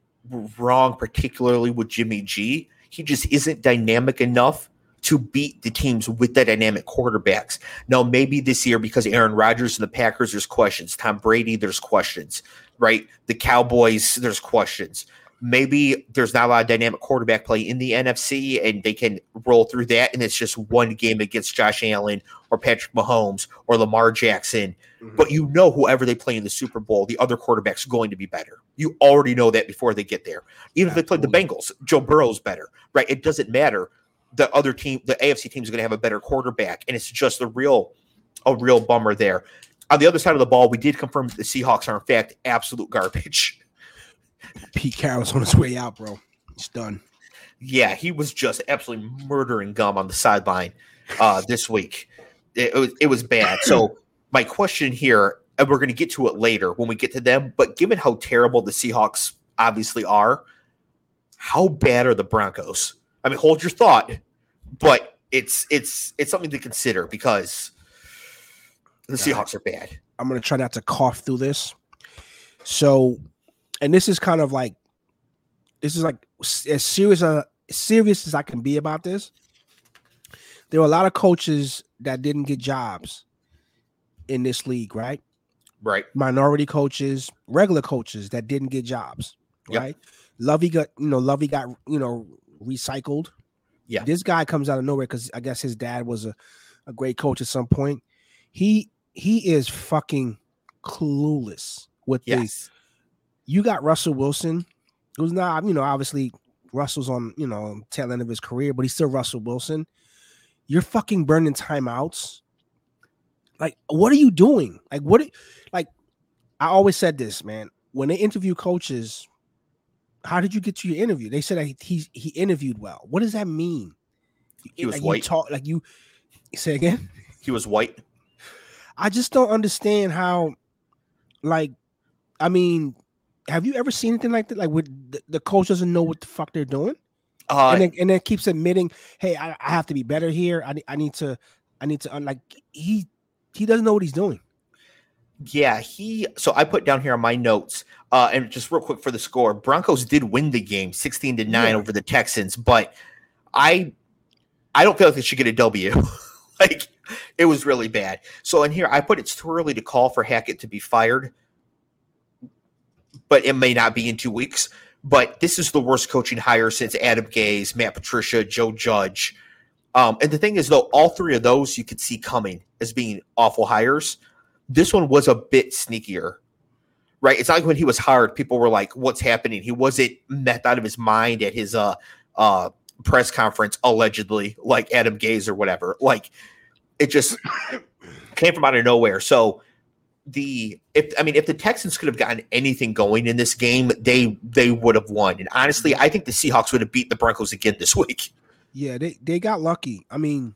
wrong particularly with Jimmy G. He just isn't dynamic enough to beat the teams with the dynamic quarterbacks. Now, maybe this year because Aaron Rodgers and the Packers, there's questions. Tom Brady, there's questions, right? The Cowboys, there's questions maybe there's not a lot of dynamic quarterback play in the NFC and they can roll through that. And it's just one game against Josh Allen or Patrick Mahomes or Lamar Jackson. Mm-hmm. But you know, whoever they play in the Super Bowl, the other quarterback's going to be better. You already know that before they get there. Even Absolutely. if they play the Bengals, Joe Burrow's better, right? It doesn't matter. The other team, the AFC team is going to have a better quarterback. And it's just a real, a real bummer there. On the other side of the ball, we did confirm that the Seahawks are, in fact, absolute garbage. Pete Carroll's on his way out, bro. It's done. Yeah, he was just absolutely murdering gum on the sideline uh, this week. It, it, was, it was bad. So my question here, and we're going to get to it later when we get to them, but given how terrible the Seahawks obviously are, how bad are the Broncos? I mean, hold your thought, but it's it's it's something to consider because the Seahawks are bad. I'm gonna try not to cough through this. So, and this is kind of like this is like as serious uh, serious as I can be about this. There were a lot of coaches that didn't get jobs in this league, right? Right. Minority coaches, regular coaches that didn't get jobs, Yep. right? Lovey got, you know, Lovey got, you know, recycled. Yeah. This guy comes out of nowhere because I guess his dad was a, a great coach at some point. He he is fucking clueless with this. Yes. You got Russell Wilson, who's not, you know, obviously Russell's on, you know, tail end of his career, but he's still Russell Wilson. You're fucking burning timeouts. Like, what are you doing? Like, what? Like, I always said this, man. When they interview coaches, how did you get to your interview? They said that he he interviewed well. What does that mean? He was like white. You talk like you say again. He was white. I just don't understand how, like, I mean, have you ever seen anything like that? Like, with the, the coach doesn't know what the fuck they're doing, Uh, and then and then keeps admitting, "Hey, I, I have to be better here. I, I need to, I need to." Like, he he doesn't know what he's doing. Yeah, he. So I put down here on my notes, uh, and just real quick for the score, Broncos did win the game, sixteen to nine Yeah. over the Texans, but I, I don't feel like they should get a W. like it was really bad. So in here, I put it's too early to call for Hackett to be fired, but it may not be in two weeks. But this is the worst coaching hire since Adam Gase, Matt Patricia, Joe Judge. Um, and the thing is, though, all three of those you could see coming as being awful hires this one was a bit sneakier right it's not like when he was hired people were like what's happening he wasn't meth out of his mind at his uh uh press conference allegedly like adam gase or whatever like it just came from out of nowhere so the if i mean if the texans could have gotten anything going in this game they they would have won and honestly i think the seahawks would have beat the broncos again this week Yeah, they they got lucky. I mean,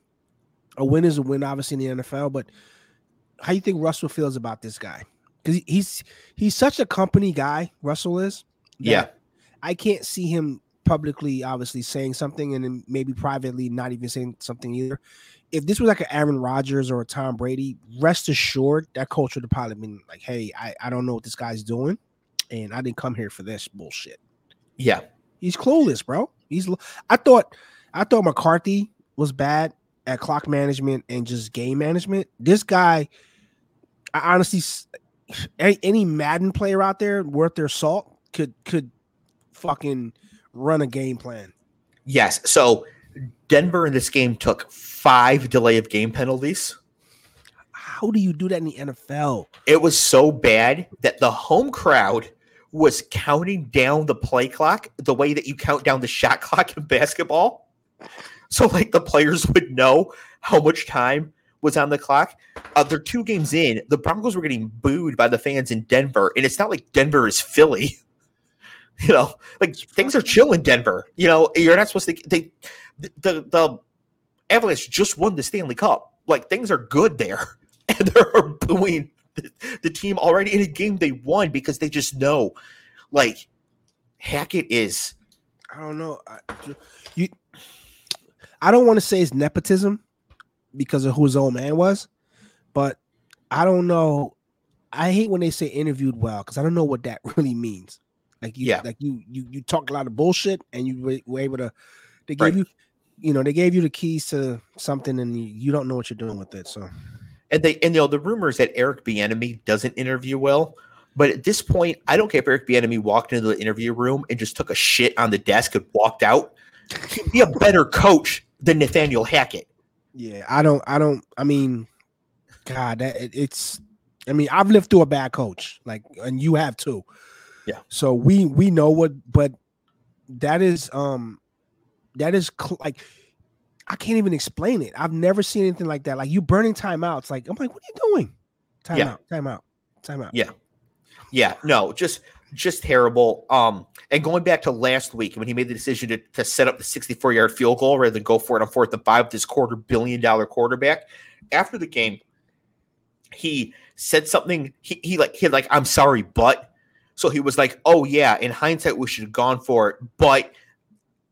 a win is a win, obviously in the NFL. But how you think Russell feels about this guy? Because he's he's such a company guy. Russell is. Yeah. I can't see him publicly, obviously saying something, and then maybe privately not even saying something either. If this was like an Aaron Rodgers or a Tom Brady, rest assured that coach would have probably been like, "Hey, I, I don't know what this guy's doing, and I didn't come here for this bullshit." yeah He's clueless, bro. He's. I thought, I thought McCarthy was bad at clock management and just game management. This guy, I honestly, any, any Madden player out there worth their salt could could fucking run a game plan. yes so denver in this game took five delay of game penalties How do you do that in the NFL? It was so bad that the home crowd was counting down the play clock the way that you count down the shot clock in basketball. So, like, the players would know how much time was on the clock. Uh, they're two games in. The Broncos were getting booed by the fans in Denver, and it's not like Denver is Philly. You know, like things are chill in Denver. You know, you're not supposed to. They, the the, the Avalanche just won the Stanley Cup. Like things are good there, and they're booing the, the team already in a game they won because they just know, like, Hackett is. I don't know. I, you, I don't want to say it's nepotism because of who his old man was, but I don't know. I hate when they say interviewed well because I don't know what that really means. Like you, Yeah. like you, you, you talked a lot of bullshit and you were, were able to. They gave Right. you, you know, they gave you the keys to something and you, don't know what you're doing with it. So And they and you know the rumors that Eric Bieniemy doesn't interview well, but at this point, I don't care if Eric Bieniemy walked into the interview room and just took a shit on the desk and walked out. He'd be a better coach than Nathaniel Hackett. yeah, I don't, I don't. I mean, God, that it, it's. I mean, I've lived through a bad coach, like, and you have too. Yeah. So we we know what, but that is um, that is cl- like, I can't even explain it. I've never seen anything like that. Like you burning timeouts. Like I'm like, what are you doing? Time Yeah. out. Time out. Time out. Yeah. Yeah, no, just just terrible. Um, and going back to last week when he made the decision to, to set up the 64 yard field goal rather than go for it on fourth and five with this quarter billion dollar quarterback. After the game, he said something. He, he like he like I'm sorry, but so he was like, oh yeah, in hindsight we should have gone for it, but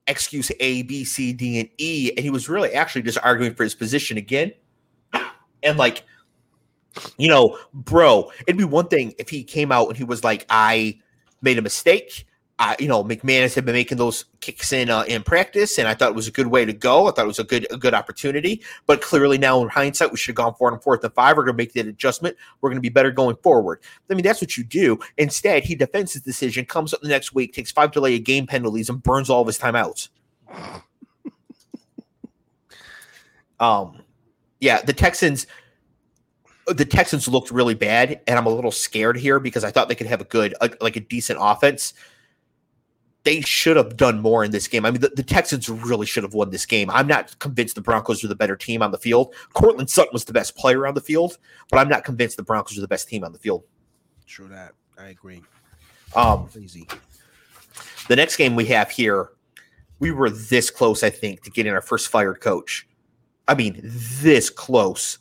excuse A, B, C, D, and E, and he was really actually just arguing for his position again, and like you know, bro, it'd be one thing if he came out and he was like, I made a mistake. I, you know, McManus had been making those kicks in uh, in practice, and I thought it was a good way to go. I thought it was a good a good opportunity. But clearly, now in hindsight, we should have gone for it on fourth and five. We're going to make that adjustment. We're going to be better going forward. I mean, that's what you do. Instead, he defends his decision, comes up the next week, takes five delay a game penalties, and burns all of his timeouts. um, yeah, the Texans the Texans looked really bad, and I'm a little scared here because I thought they could have a good, a, like a decent offense. They should have done more in this game. I mean, the, the, Texans really should have won this game. I'm not convinced the Broncos are the better team on the field. Courtland Sutton was the best player on the field, but I'm not convinced the Broncos are the best team on the field. True that. I agree. Um, Crazy. The next game we have here, we were this close, I think, to getting our first fired coach. I mean, this close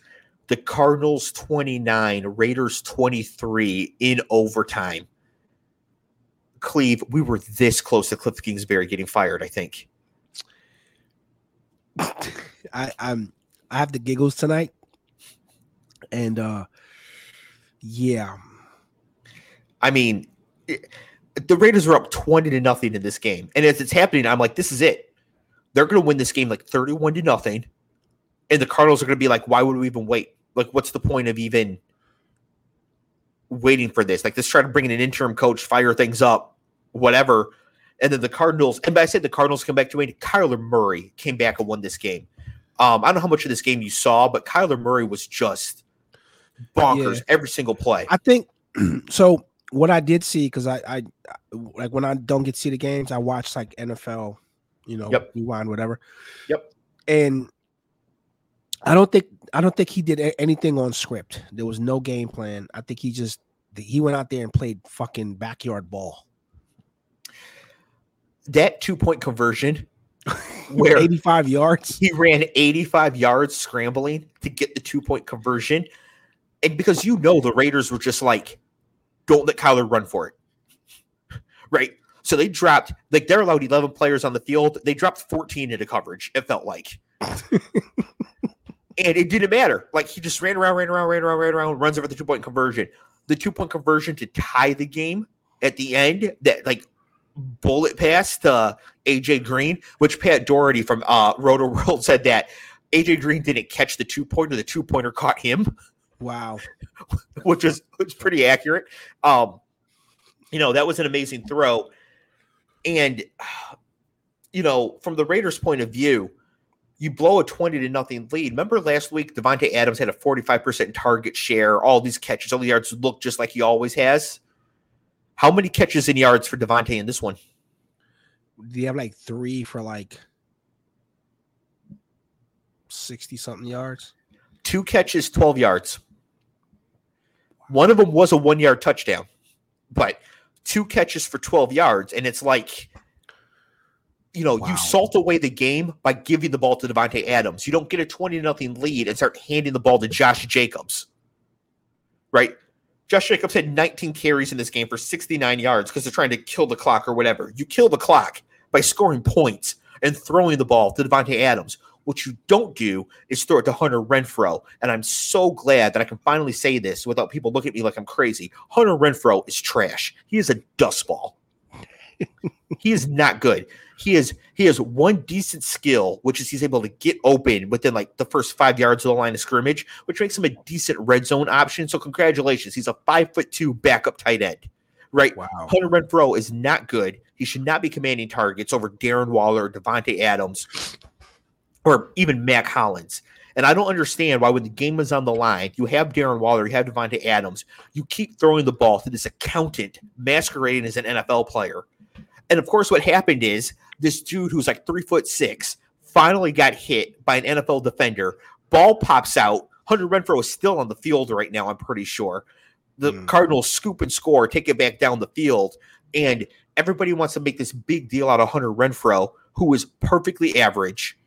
the Cardinals 29, Raiders 23 in overtime. Cleve, we were this close to Cliff Kingsbury getting fired, I think. I, I'm I have the giggles tonight. And uh yeah. I mean, it, the Raiders are up 20 to nothing in this game. And as it's happening, I'm like, this is it. They're gonna win this game like 31 to nothing. And the Cardinals are gonna be like, why would we even wait? like what's the point of even waiting for this? Like let's try to bring in an interim coach, fire things up, whatever. And then the Cardinals, and by I said the Cardinals come back to win. Kyler Murray came back and won this game. Um, I don't know how much of this game you saw, but Kyler Murray was just bonkers yeah. every single play. I think so. What I did see, because I, I like when I don't get to see the games, I watch like NFL, you know, yep. rewind, whatever. Yep. And I don't think I don't think he did anything on script. There was no game plan. I think he just he went out there and played fucking backyard ball. That two point conversion, where 85 yards, he ran 85 yards scrambling to get the two point conversion, and because you know the Raiders were just like, don't let Kyler run for it, right? So they dropped like they're allowed 11 players on the field. They dropped 14 into coverage. It felt like. and it didn't matter. Like he just ran around, ran around, ran around, ran around, runs over the two point conversion. The two point conversion to tie the game at the end, that like bullet pass to AJ Green, which Pat Daugherty from uh, Roto World said that AJ Green didn't catch the two pointer, the two pointer caught him. Wow, which is which pretty accurate. Um, you know that was an amazing throw, and you know from the Raiders' point of view you blow a 20 to nothing lead. Remember last week, Davante Adams had a 45% target share, all these catches, all the yards look just like he always has. How many catches and yards for Davante in this one? Do you have like three for like 60 something yards? Two catches, 12 yards. One of them was a one yard touchdown, but two catches for 12 yards. And it's like, you know, wow. you salt away the game by giving the ball to Davante Adams. You don't get a 20 nothing lead and start handing the ball to Josh Jacobs. Right? Josh Jacobs had 19 carries in this game for 69 yards because they're trying to kill the clock or whatever. You kill the clock by scoring points and throwing the ball to Davante Adams. What you don't do is throw it to Hunter Renfrow. And I'm so glad that I can finally say this without people looking at me like I'm crazy. Hunter Renfrow is trash. He is a dust ball. he is not good he is he has one decent skill, which is he's able to get open within like the first five yards of the line of scrimmage, which makes him a decent red zone option. So congratulations, he's a five foot two backup tight end. Right, wow. Hunter Renfrow is not good. He should not be commanding targets over Darren Waller, Davante Adams, or even Mack Hollins. And I don't understand why, when the game is on the line, you have Darren Waller, you have Davante Adams, you keep throwing the ball to this accountant masquerading as an NFL player. And of course, what happened is this dude who's like three foot six finally got hit by an NFL defender. Ball pops out. Hunter Renfrow is still on the field right now, I'm pretty sure. The Mm. Cardinals scoop and score, take it back down the field, and everybody wants to make this big deal out of Hunter Renfrow, who is perfectly average,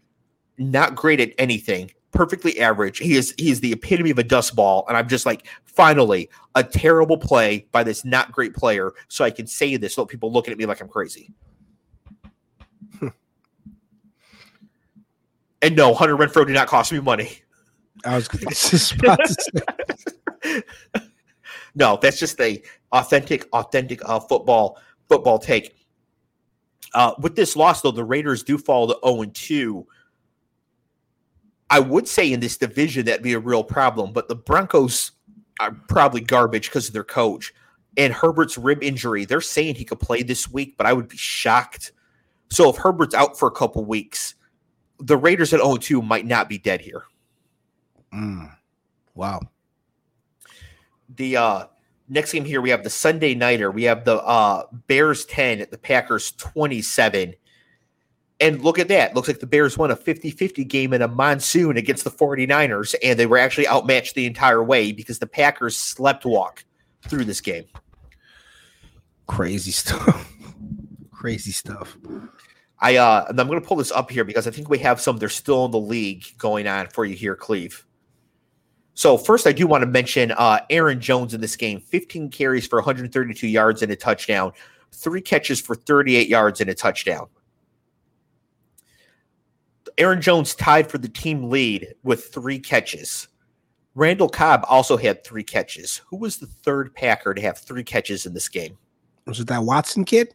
not great at anything, perfectly average. He is he is the epitome of a dust ball, and I'm just like, finally, a terrible play by this not great player, so I can say this without people looking at me like I'm crazy. and no, Hunter Renfrow did not cost me money. I was about to no, that's just a authentic, authentic uh, football football take. Uh, with this loss, though, the Raiders do fall to zero and two. I would say in this division that'd be a real problem, but the Broncos are probably garbage because of their coach and Herbert's rib injury. They're saying he could play this week, but I would be shocked. So if Herbert's out for a couple weeks, the Raiders at 0 2 might not be dead here. Mm. Wow. the uh next game here we have the Sunday nighter. We have the uh Bears 10 at the Packers 27. And look at that. Looks like the Bears won a 50-50 game in a monsoon against the 49ers and they were actually outmatched the entire way because the Packers slept walk through this game. Crazy stuff. Crazy stuff. I uh and I'm going to pull this up here because I think we have some they're still in the league going on for you here Cleve. So first, I do want to mention uh, Aaron Jones in this game: 15 carries for 132 yards and a touchdown, three catches for 38 yards and a touchdown. Aaron Jones tied for the team lead with three catches. Randall Cobb also had three catches. Who was the third Packer to have three catches in this game? Was it that Watson kid?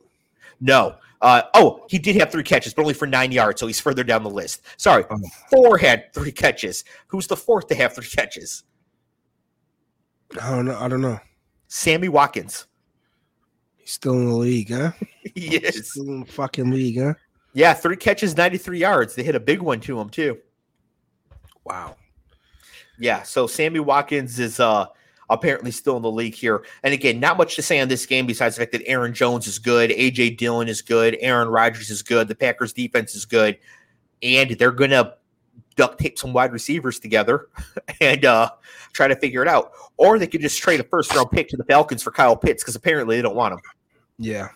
No. Uh, oh, he did have three catches, but only for nine yards, so he's further down the list. Sorry, Oh. four had three catches. Who's the fourth to have three catches? I don't know. I don't know. Sammy Watkins. He's still in the league, huh? yes. Still in the fucking league, huh? Yeah, three catches, 93 yards. They hit a big one to him, too. Wow. Yeah, so Sammy Watkins is uh apparently still in the league here. And again, not much to say on this game besides the fact that Aaron Jones is good, AJ Dillon is good, Aaron Rodgers is good, the Packers defense is good, and they're gonna duct tape some wide receivers together and uh try to figure it out. Or they could just trade a first round pick to the Falcons for Kyle Pitts because apparently they don't want him. Yeah.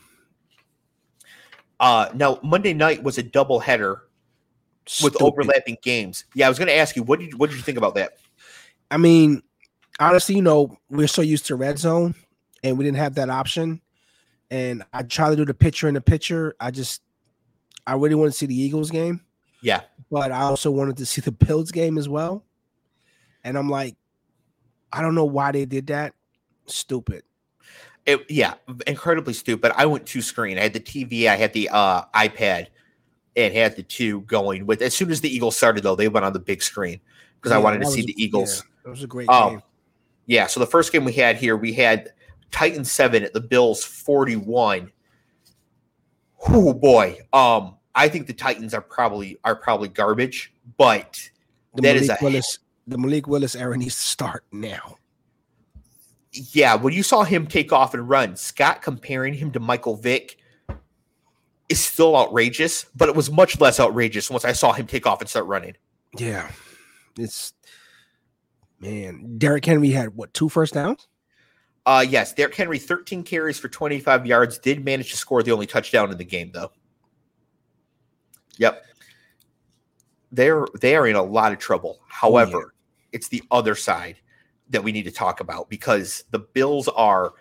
Uh now Monday night was a double header with Stupid. overlapping games. Yeah, I was gonna ask you, what did you what did you think about that? I mean, honestly, you know, we're so used to red zone and we didn't have that option. And I try to do the picture in the picture. I just, I really want to see the Eagles game, Yeah. but I also wanted to see the Bills game as well. And I'm like, I don't know why they did that. Stupid. It, yeah, incredibly stupid. I went two screen. I had the TV, I had the uh, iPad, and had the two going. With as soon as the Eagles started, though, they went on the big screen because I wanted to see was- the Eagles. Yeah, it was a great Oh, game. Yeah. So the first game we had here, we had Titans seven at the Bills forty one. Oh boy. Um, I think the Titans are probably are probably garbage, but The that is Malik a- Willis, the Malik Willis era needs to start now. Yeah, when you saw him take off and run, Scott comparing him to Michael Vick is still outrageous, but it was much less outrageous once I saw him take off and start running. Yeah. It's man, Derrick Henry had what two first downs? Uh yes, Derrick Henry 13 carries for 25 yards did manage to score the only touchdown in the game though. Yep. They're they are in a lot of trouble. However, it's the other side that we need to talk about because the Bills are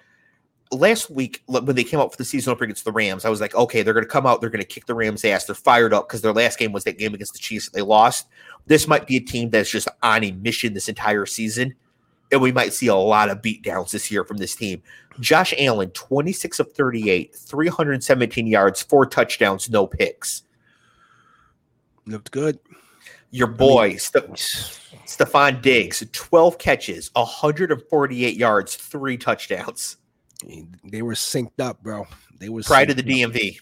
last week when they came out for the season opener against the Rams, I was like, okay, they're going to come out, they're going to kick the Rams' ass. They're fired up because their last game was that game against the Chiefs that they lost. This might be a team that's just on a mission this entire season, and we might see a lot of beatdowns this year from this team. Josh Allen, 26 of 38, 317 yards, four touchdowns, no picks. Looked good. Your boy, Ste- Stefon Diggs, 12 catches, 148 yards, three touchdowns. They were synced up, bro. They were Pride of the synced up. DMV.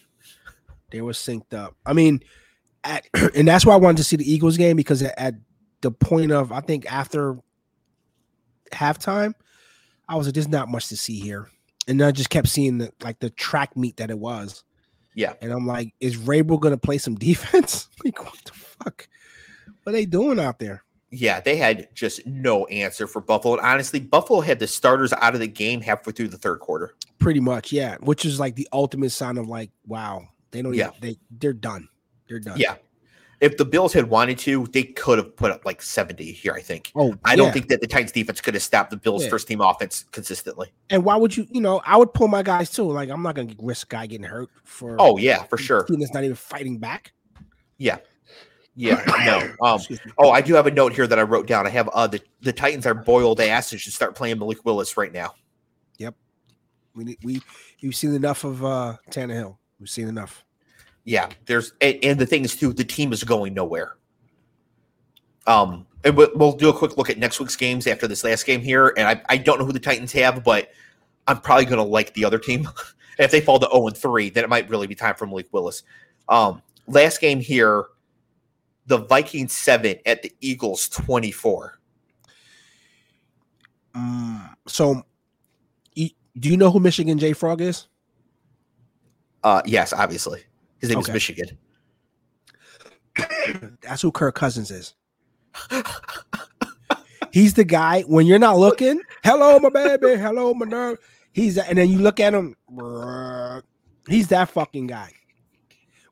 They were synced up. I mean, at, and that's why I wanted to see the Eagles game because at, at the point of I think after halftime, I was like, "There's not much to see here," and I just kept seeing the like the track meet that it was. Yeah. and I'm like, "Is Vrabel gonna play some defense? like, what the fuck? What are they doing out there?" Yeah, they had just no answer for Buffalo. And honestly, Buffalo had the starters out of the game halfway through the third quarter. Pretty much, yeah. Which is like the ultimate sign of like, wow, they don't. Yeah. Even, they they're done. They're done. Yeah. If the Bills had wanted to, they could have put up like 70 here, I think. Oh, I don't think that the Titans defense could have stopped the Bills' Yeah. first team offense consistently. And why would you? You know, I would pull my guys too. Like, I'm not gonna risk a guy getting hurt for. Oh, yeah, for sure. team that's not even fighting back. Yeah. Yeah. No. Um, oh, I do have a note here that I wrote down. I have uh the, the Titans are boiled ass and should start playing Malik Willis right now. Yep, we need- we we've seen enough of uh Tannehill. We've seen enough. Yeah, there's and, and the thing is too, the team is going nowhere. Um, and we'll, we'll do a quick look at next week's games after this last game here, and I, I don't know who the Titans have, but I'm probably going to like the other team. if they fall to 0 and 3, then it might really be time for Malik Willis. Um, last game here, the Vikings seven at the Eagles 24. Mm, so, do you know who Michigan J Frog is? Uh, yes, obviously his name is Michigan. That's who Kirk Cousins is. He's the guy when you're not looking. Hello, my baby. Hello, my nerd. He's that, and then you look at him. He's that fucking guy.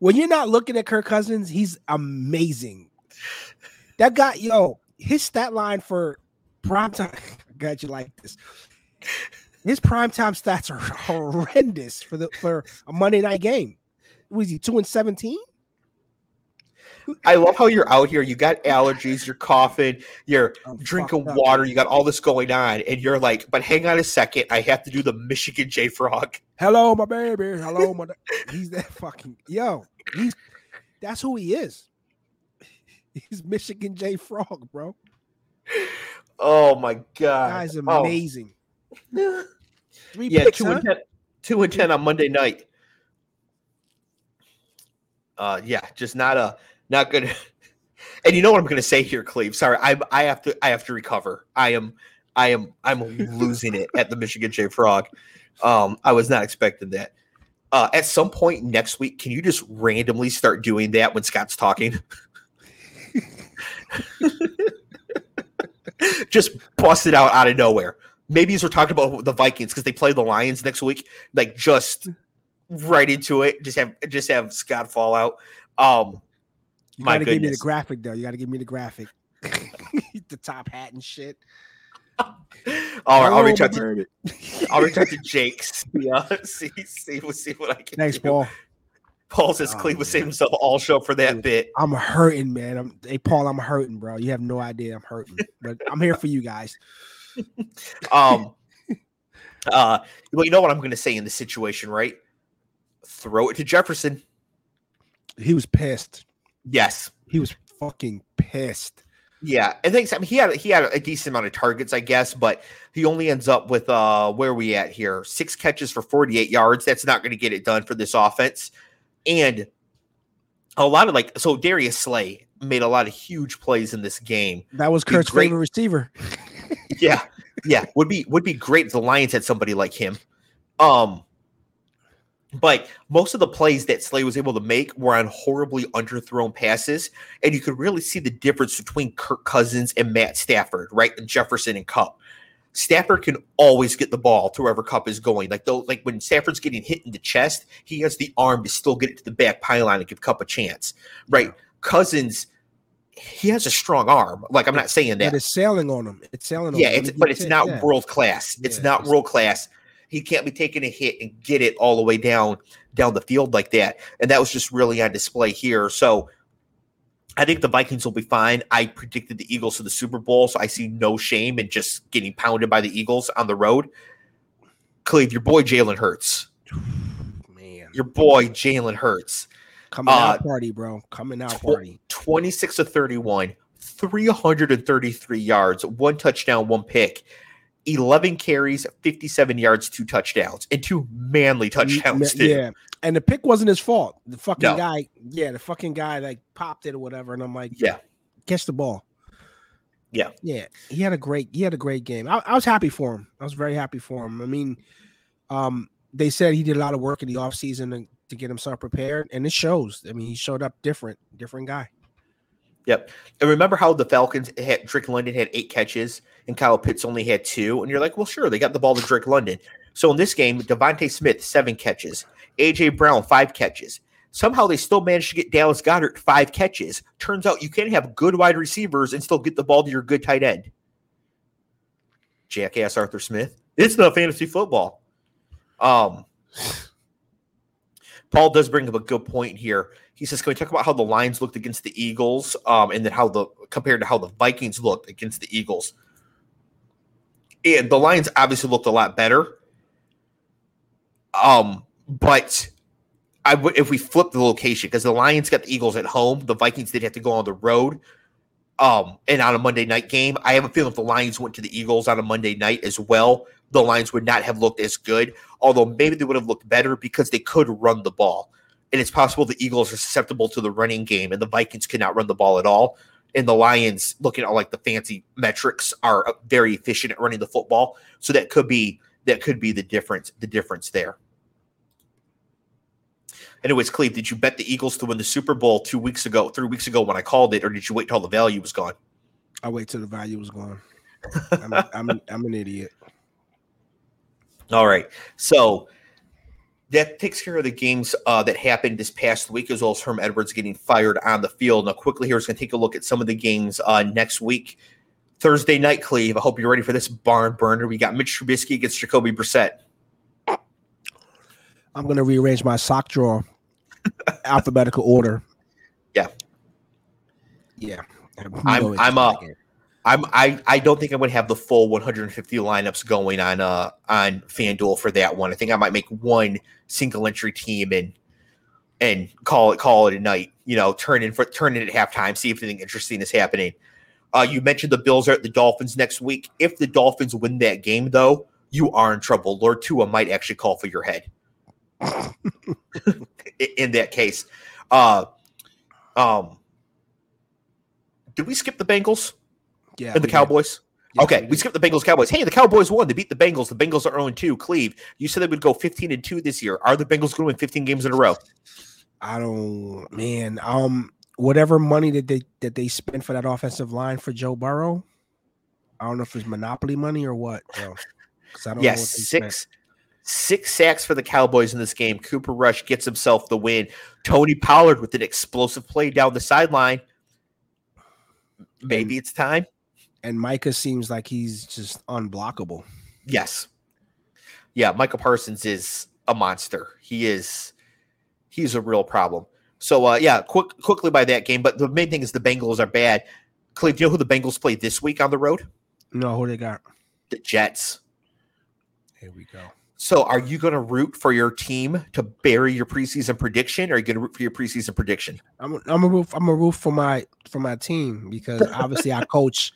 When you're not looking at Kirk Cousins, he's amazing. That guy, yo, his stat line for prime time. God, you like this. His prime time stats are horrendous for the for a Monday night game. Was he two and seventeen? I love how you're out here. You got allergies, you're coughing, you're I'm drinking fucked up. water, you got all this going on, and you're like, but hang on a second, I have to do the Michigan J Frog. Hello, my baby. Hello, my. he's that fucking yo. He's that's who he is. He's Michigan J Frog, bro. Oh my god. Guy's Oh. amazing. Three Yeah, picks, two huh? and ten two and ten on Monday night. Uh yeah, just not a not good. And you know what I'm gonna say here, Cleve. Sorry, I I have to I have to recover. I am I am I'm losing it at the Michigan J Frog. Um, I was not expecting that. Uh, at some point next week, can you just randomly start doing that when Scott's talking? just bust it out out of nowhere. Maybe as we're talking about the Vikings because they play the Lions next week, like just right into it. Just have just have Scott fall out. Um, You my gotta give me the graphic though. You gotta give me the graphic. the top hat and shit. all right, I'll reach out to. I'll reach out to Jake. See, uh, see, see, see what I can Thanks, do. Paul. Paul says Oh, Cleve was saving himself all show for that Dude. bit. I'm hurting, man. I'm hey Paul, I'm hurting, bro. You have no idea I'm hurting. But I'm here for you guys. Um, uh, well, you know what I'm going to say in this situation, right? Throw it to Jefferson. He was pissed. Yes, He was fucking pissed. yeah, and thanks. I mean, he had he had a decent amount of targets, I guess, but he only ends up with uh, where are we at here? Six catches for 48 yards. That's not going to get it done for this offense, and a lot of like so Darius Slay made a lot of huge plays in this game. That was Kurt's favorite receiver. yeah, yeah, would be would be great if the Lions had somebody like him. Um, but most of the plays that Slay was able to make were on horribly underthrown passes, and you could really see the difference between Kirk Cousins and Matt Stafford, right? And Jefferson and Kupp. Stafford can always get the ball to wherever Kupp is going. Like though, like when Stafford's getting hit in the chest, he has the arm to still get it to the back pylon and give Kupp a chance, right? Cousins, he has a strong arm. Like I'm not saying that, But it's sailing on him. It's sailing on yeah, him. it's but gets it's not world class. It's not world class. He can't be taking a hit and get it all the way down down the field like that. And that was just really on display here. So I think the Vikings will be fine. I predicted the Eagles to the Super Bowl, so I see no shame in just getting pounded by the Eagles on the road. Cleve, your boy Jalen Hurts. Man, Your boy Jalen Hurts. coming uh, out party, bro. Coming out party. 26 to 31, 333 yards, one touchdown, one pick, 11 carries, 57 yards, two touchdowns, and two manly touchdowns, too. Yeah, and the pick wasn't his fault. The fucking No. guy, yeah, the fucking guy like popped it or whatever, and I'm like, Yeah. catch the ball. Yeah. yeah. He had a great, he had a great game. I, I was happy for him. I was very happy for him. I mean, um, they said he did a lot of work in the offseason to, to get himself prepared, and it shows. I mean, he showed up different, different guy. Yep. And remember how the Falcons had Drake London had eight catches and Kyle Pitts only had two? And you're like, well, sure, they got the ball to Drake London. So in this game, DeVonta Smith, seven catches, AJ Brown, five catches. Somehow they still managed to get Dallas Goedert five catches. Turns out you can have good wide receivers and still get the ball to your good tight end. Jackass Arthur Smith. It's not fantasy football. Um, Paul does bring up a good point here. He says, "Can we talk about how the Lions looked against the Eagles, um, and then how the compared to how the Vikings looked against the Eagles?" And the Lions obviously looked a lot better. Um, but I would if we flip the location because the Lions got the Eagles at home, the Vikings did have to go on the road. Um, and on a Monday night game, I have a feeling if the Lions went to the Eagles on a Monday night as well, the Lions would not have looked as good. Although maybe they would have looked better because they could run the ball. And it's possible the Eagles are susceptible to the running game, and the Vikings cannot run the ball at all. And the Lions, looking at like the fancy metrics, are uh, very efficient at running the football. So that could be that could be the difference. The difference there. Anyways, Cleve, did you bet the Eagles to win the Super Bowl two weeks ago, three weeks ago when I called it, or did you wait till the value was gone? I wait till the value was gone. I'm, I'm, I'm an idiot. All right. So that takes care of the games uh, that happened this past week, as well as Herm Edwards getting fired on the field. Now, quickly here is going to take a look at some of the games uh, next week. Thursday night, Cleve. I hope you're ready for this barn burner. We got Mitch Trubisky against Jacoby Brissett. I'm going to rearrange my sock drawer alphabetical order. Yeah. Yeah. I'm I'm uh I'm I I don't think I'm gonna have the full 150 lineups going on uh on FanDuel for that one. I think I might make one single entry team and and call it call it a night. You know, turn in for turn in at halftime, see if anything interesting is happening. Uh, you mentioned the Bills are at the Dolphins next week. If the Dolphins win that game, though, you are in trouble. Lord Tua might actually call for your head. in that case. Uh, um, did we skip the Bengals? Yeah. And the Cowboys? Yeah, okay, we we, skipped the Bengals Cowboys. Hey, the Cowboys won. They beat the Bengals. The Bengals are 0 2. Cleve, you said they would go 15 and 2 this year. Are the Bengals going to win 15 games in a row? I don't man. Um whatever money that they that they spent for that offensive line for Joe Burrow, I don't know if it's monopoly money or what, bro. I don't Yes, know spent. six six sacks for the Cowboys in this game. Cooper Rush gets himself the win. Tony Pollard with an explosive play down the sideline. Maybe it's time. And Micah seems like he's just unblockable. Yes. Yeah, Micah Parsons is a monster. He is he's a real problem. So uh yeah, quick quickly by that game, but the main thing is the Bengals are bad. Cleve, do you know who the Bengals play this week on the road? No, who they got? The Jets. Here we go. So are you going to root for your team to bury your preseason prediction or are you going to root for your preseason prediction? I'm I'm a roof I'm a roof for my for my team because obviously I coach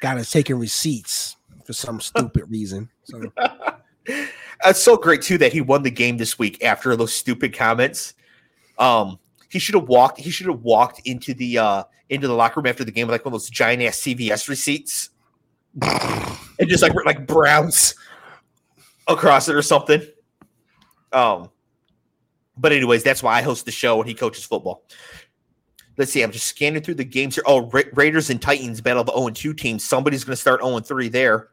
got us taking receipts for some stupid reason. So It's so great too that he won the game this week after those stupid comments. Um, he should have walked. He should have walked into the uh into the locker room after the game with like one of those giant ass CVS receipts, and just like like Browns across it or something. Um, but anyways, that's why I host the show and he coaches football. Let's see. I'm just scanning through the games here. Oh, Ra- Raiders and Titans battle the 0 2 teams. Somebody's going to start 0 3 there.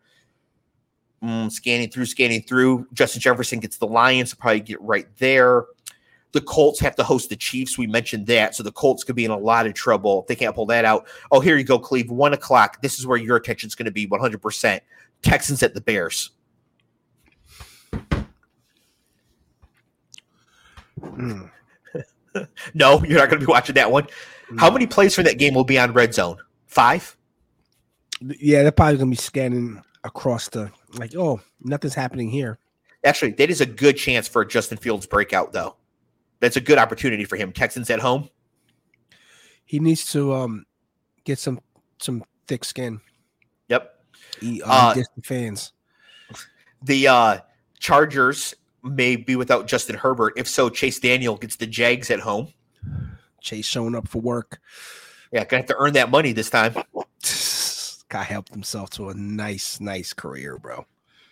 Mm, scanning through, scanning through. Justin Jefferson gets the Lions. Probably get right there. The Colts have to host the Chiefs. We mentioned that. So the Colts could be in a lot of trouble if they can't pull that out. Oh, here you go, Cleve. One o'clock. This is where your attention is going to be 100%. Texans at the Bears. mm, No, you're not going to be watching that one. How many plays for that game will be on red zone? Five? Yeah, they're probably gonna be scanning across the like. Oh, nothing's happening here. Actually, that is a good chance for a Justin Fields breakout, though. That's a good opportunity for him. Texans at home. He needs to um get some some thick skin. Yep. He, um, Uh, the fans. The uh, Chargers may be without Justin Herbert. If so, Chase Daniel gets the Jags at home. Chase showing up for work. Yeah, gonna have to earn that money this time. Guy helped himself to a nice, nice career, bro.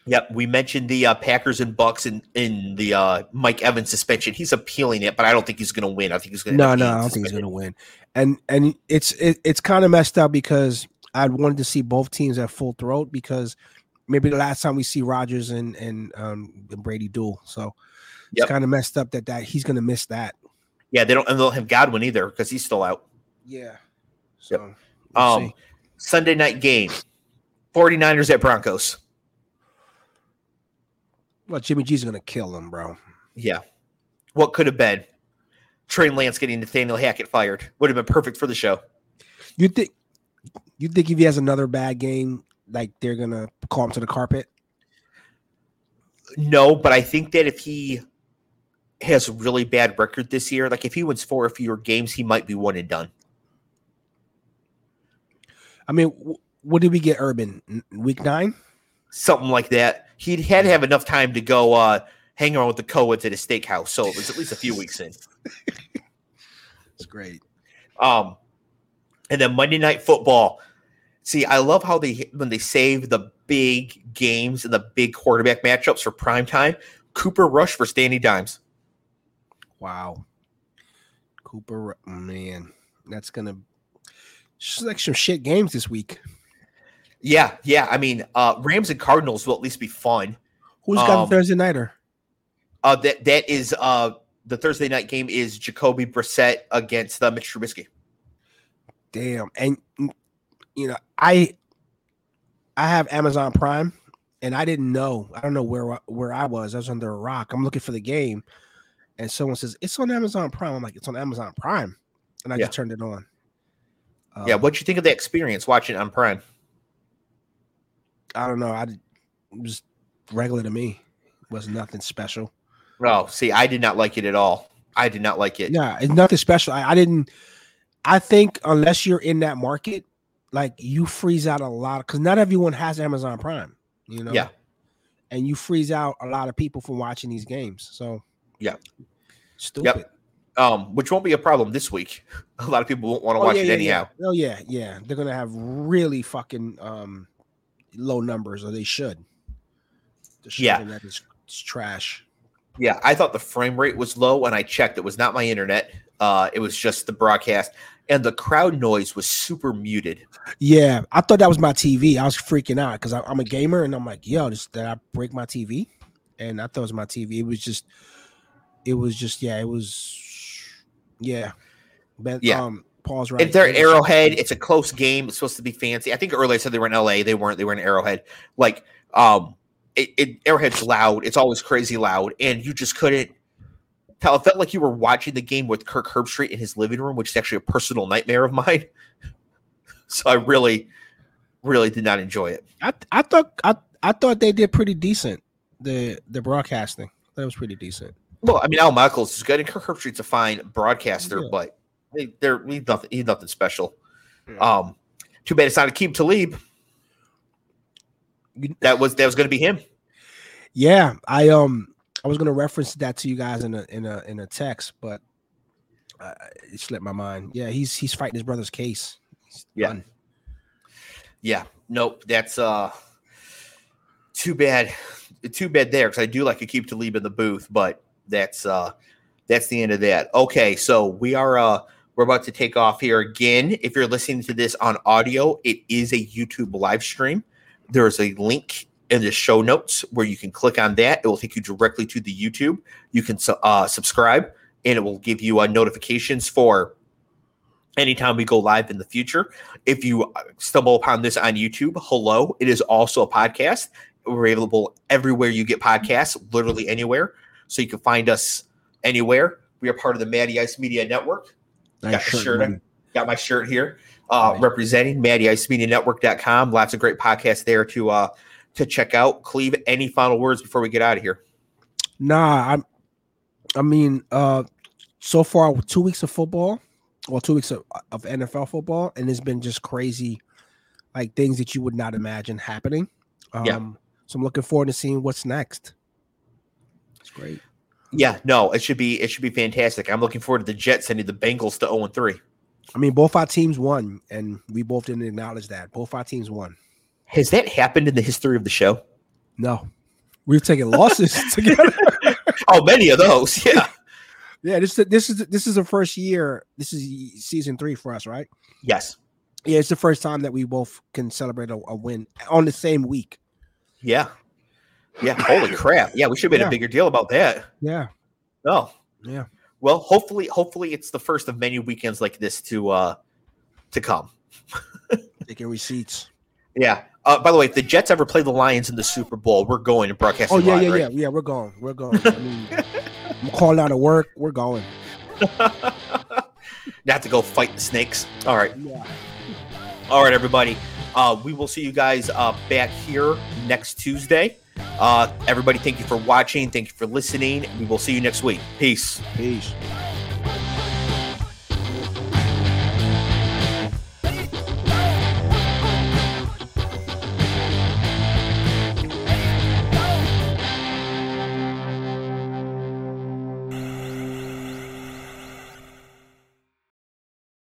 Yep, we mentioned the uh, Packers and Bucs in in the uh, Mike Evans suspension. He's appealing it, but I don't think he's going to win. I think he's going to. No, no, I don't think he's going to win. And and it's it, it's kind of messed up because I wanted to see both teams at full throat because maybe the last time we see Rodgers and and um and Brady duel. So it's Yep. kind of messed up that that he's going to miss that. Yeah, they don't, and they don't have Godwin either because he's still out. Yeah. So Yep. we'll Um, see. Sunday night game, 49ers at Broncos. well, Jimmy G's going to kill him, bro. Yeah, what could have been? Trey Lance getting Nathaniel Hackett fired would have been perfect for the show. You think you think if he has another bad game, like they're gonna call him to the carpet? No, but I think that if he has a really bad record this year, like if he wins four or fewer games, he might be one and done. I mean, what did we get Urban week nine? Something like that. He had to have enough time to go uh, hang around with the Coeds at a steakhouse, so it was at least a few weeks in. It's great. Um, and then Monday Night Football. See, I love how they when they save the big games and the big quarterback matchups for prime time. Cooper Rush for Danny Dimes. Wow. Cooper, man, that's gonna just like some shit games this week. Yeah, yeah. I mean, uh, Rams and Cardinals will at least be fun. Who's got Um, the Thursday nighter? Uh, that that is uh, the Thursday night game is Jacoby Brissett against uh, Mitch Trubisky. Damn, and mm, you know, I I have Amazon Prime, and I didn't know. I don't know where where I was. I was under a rock. I'm looking for the game, and someone says it's on Amazon Prime. I'm like, it's on Amazon Prime, and I Yeah. just turned it on. yeah, Um, what'd you think of the experience watching on Prime? I don't know. I it was regular to me. It was nothing special. Oh, see, I did not like it at all. I did not like it. Yeah, it's nothing special. I, I didn't. I think unless you're in that market, like you freeze out a lot because not everyone has Amazon Prime. You know. Yeah. And you freeze out a lot of people from watching these games. So. Yeah. Stupid. Um, which won't be a problem this week. A lot of people won't want to watch yeah, it yeah, anyhow. Yeah. Oh yeah, yeah. They're gonna have really fucking um low numbers, or they should. The Yeah. internet is it's trash. Yeah, I thought the frame rate was low, and I checked. It was not my internet. Uh, it was just the broadcast, and the crowd noise was super muted. Yeah, I thought that was my TV. I was freaking out because I'm a gamer, and I'm like, "Yo, this, did I break my TV?" And I thought it was my TV. It was just, it was just, yeah, it was, yeah. But Yeah. um, Paul's right. If they're Arrowhead, it's a close game. It's supposed to be fancy. I think earlier I said they were in LA. They weren't. They were in Arrowhead. Like, um, it, it Arrowhead's loud. It's always crazy loud, and you just couldn't tell. It felt like you were watching the game with Kirk Herbstreit in his living room, which is actually a personal nightmare of mine. So I really, really did not enjoy it. I I thought I I thought they did pretty decent. The the broadcasting that was pretty decent. Well, I mean, Al Michaels is good, and Kirk Herbstreit's a fine broadcaster, Yeah. but they, they're he's nothing. He's nothing special. Yeah. Um, too bad it's not Aqib Talib. You- That was that was going to be him. Yeah, I um I was gonna reference that to you guys in a in a in a text, but uh, it slipped my mind. Yeah, he's he's fighting his brother's case. He's Yeah. done. Yeah, nope. That's uh, too bad. Too bad there because I do like Aqib Talib in the booth, but that's uh, that's the end of that. Okay, so we are uh, we're about to take off here again. If you're listening to this on audio, it is a YouTube live stream. There's a link in the show notes where you can click on that. It will take you directly to the YouTube. You can uh, subscribe, and it will give you uh, notifications for anytime we go live in the future. If you uh, stumble upon this on YouTube, hello, it is also a podcast. We're available everywhere you get podcasts, literally anywhere. So you can find us anywhere. We are part of the Matty Ice Media Network. Nice Got shirt, shirt. Got my shirt here, uh, Nice. representing Matty Ice Media Network.com. Lots of great podcasts there to uh, to check out. Cleve, any final words before we get out of here? Nah, I'm. I mean, uh, so far two weeks of football, well, two weeks of, of NFL football, and it's been just crazy, like things that you would not imagine happening. Um, Yeah. So I'm looking forward to seeing what's next. It's great. Yeah, no, it should be it should be fantastic. I'm looking forward to the Jets sending the Bengals to 0 3. I mean, both our teams won, and we both didn't acknowledge that. Both our teams won. Has that happened in the history of the show? No, we've taken losses together. oh, many of those. Yeah. Yeah, this this is this is the first year. This is season three for us, right? Yes. Yeah, it's the first time that we both can celebrate a, a win on the same week. Yeah. Yeah. Holy crap. Yeah, we should have made Yeah. a bigger deal about that. Yeah, Oh. yeah. Well, hopefully, hopefully it's the first of many weekends like this to uh to come. Taking receipts. Yeah. Uh, by the way, if the Jets ever play the Lions in the Super Bowl, we're going to broadcast. Oh yeah, live, yeah, right? yeah, yeah. We're going. We're going. I mean, I'm calling out of work. We're going. Not to go fight the snakes. All right. Yeah. All right, everybody. Uh, we will see you guys uh, back here next Tuesday. Uh, everybody, thank you for watching. Thank you for listening. We will see you next week. Peace. Peace.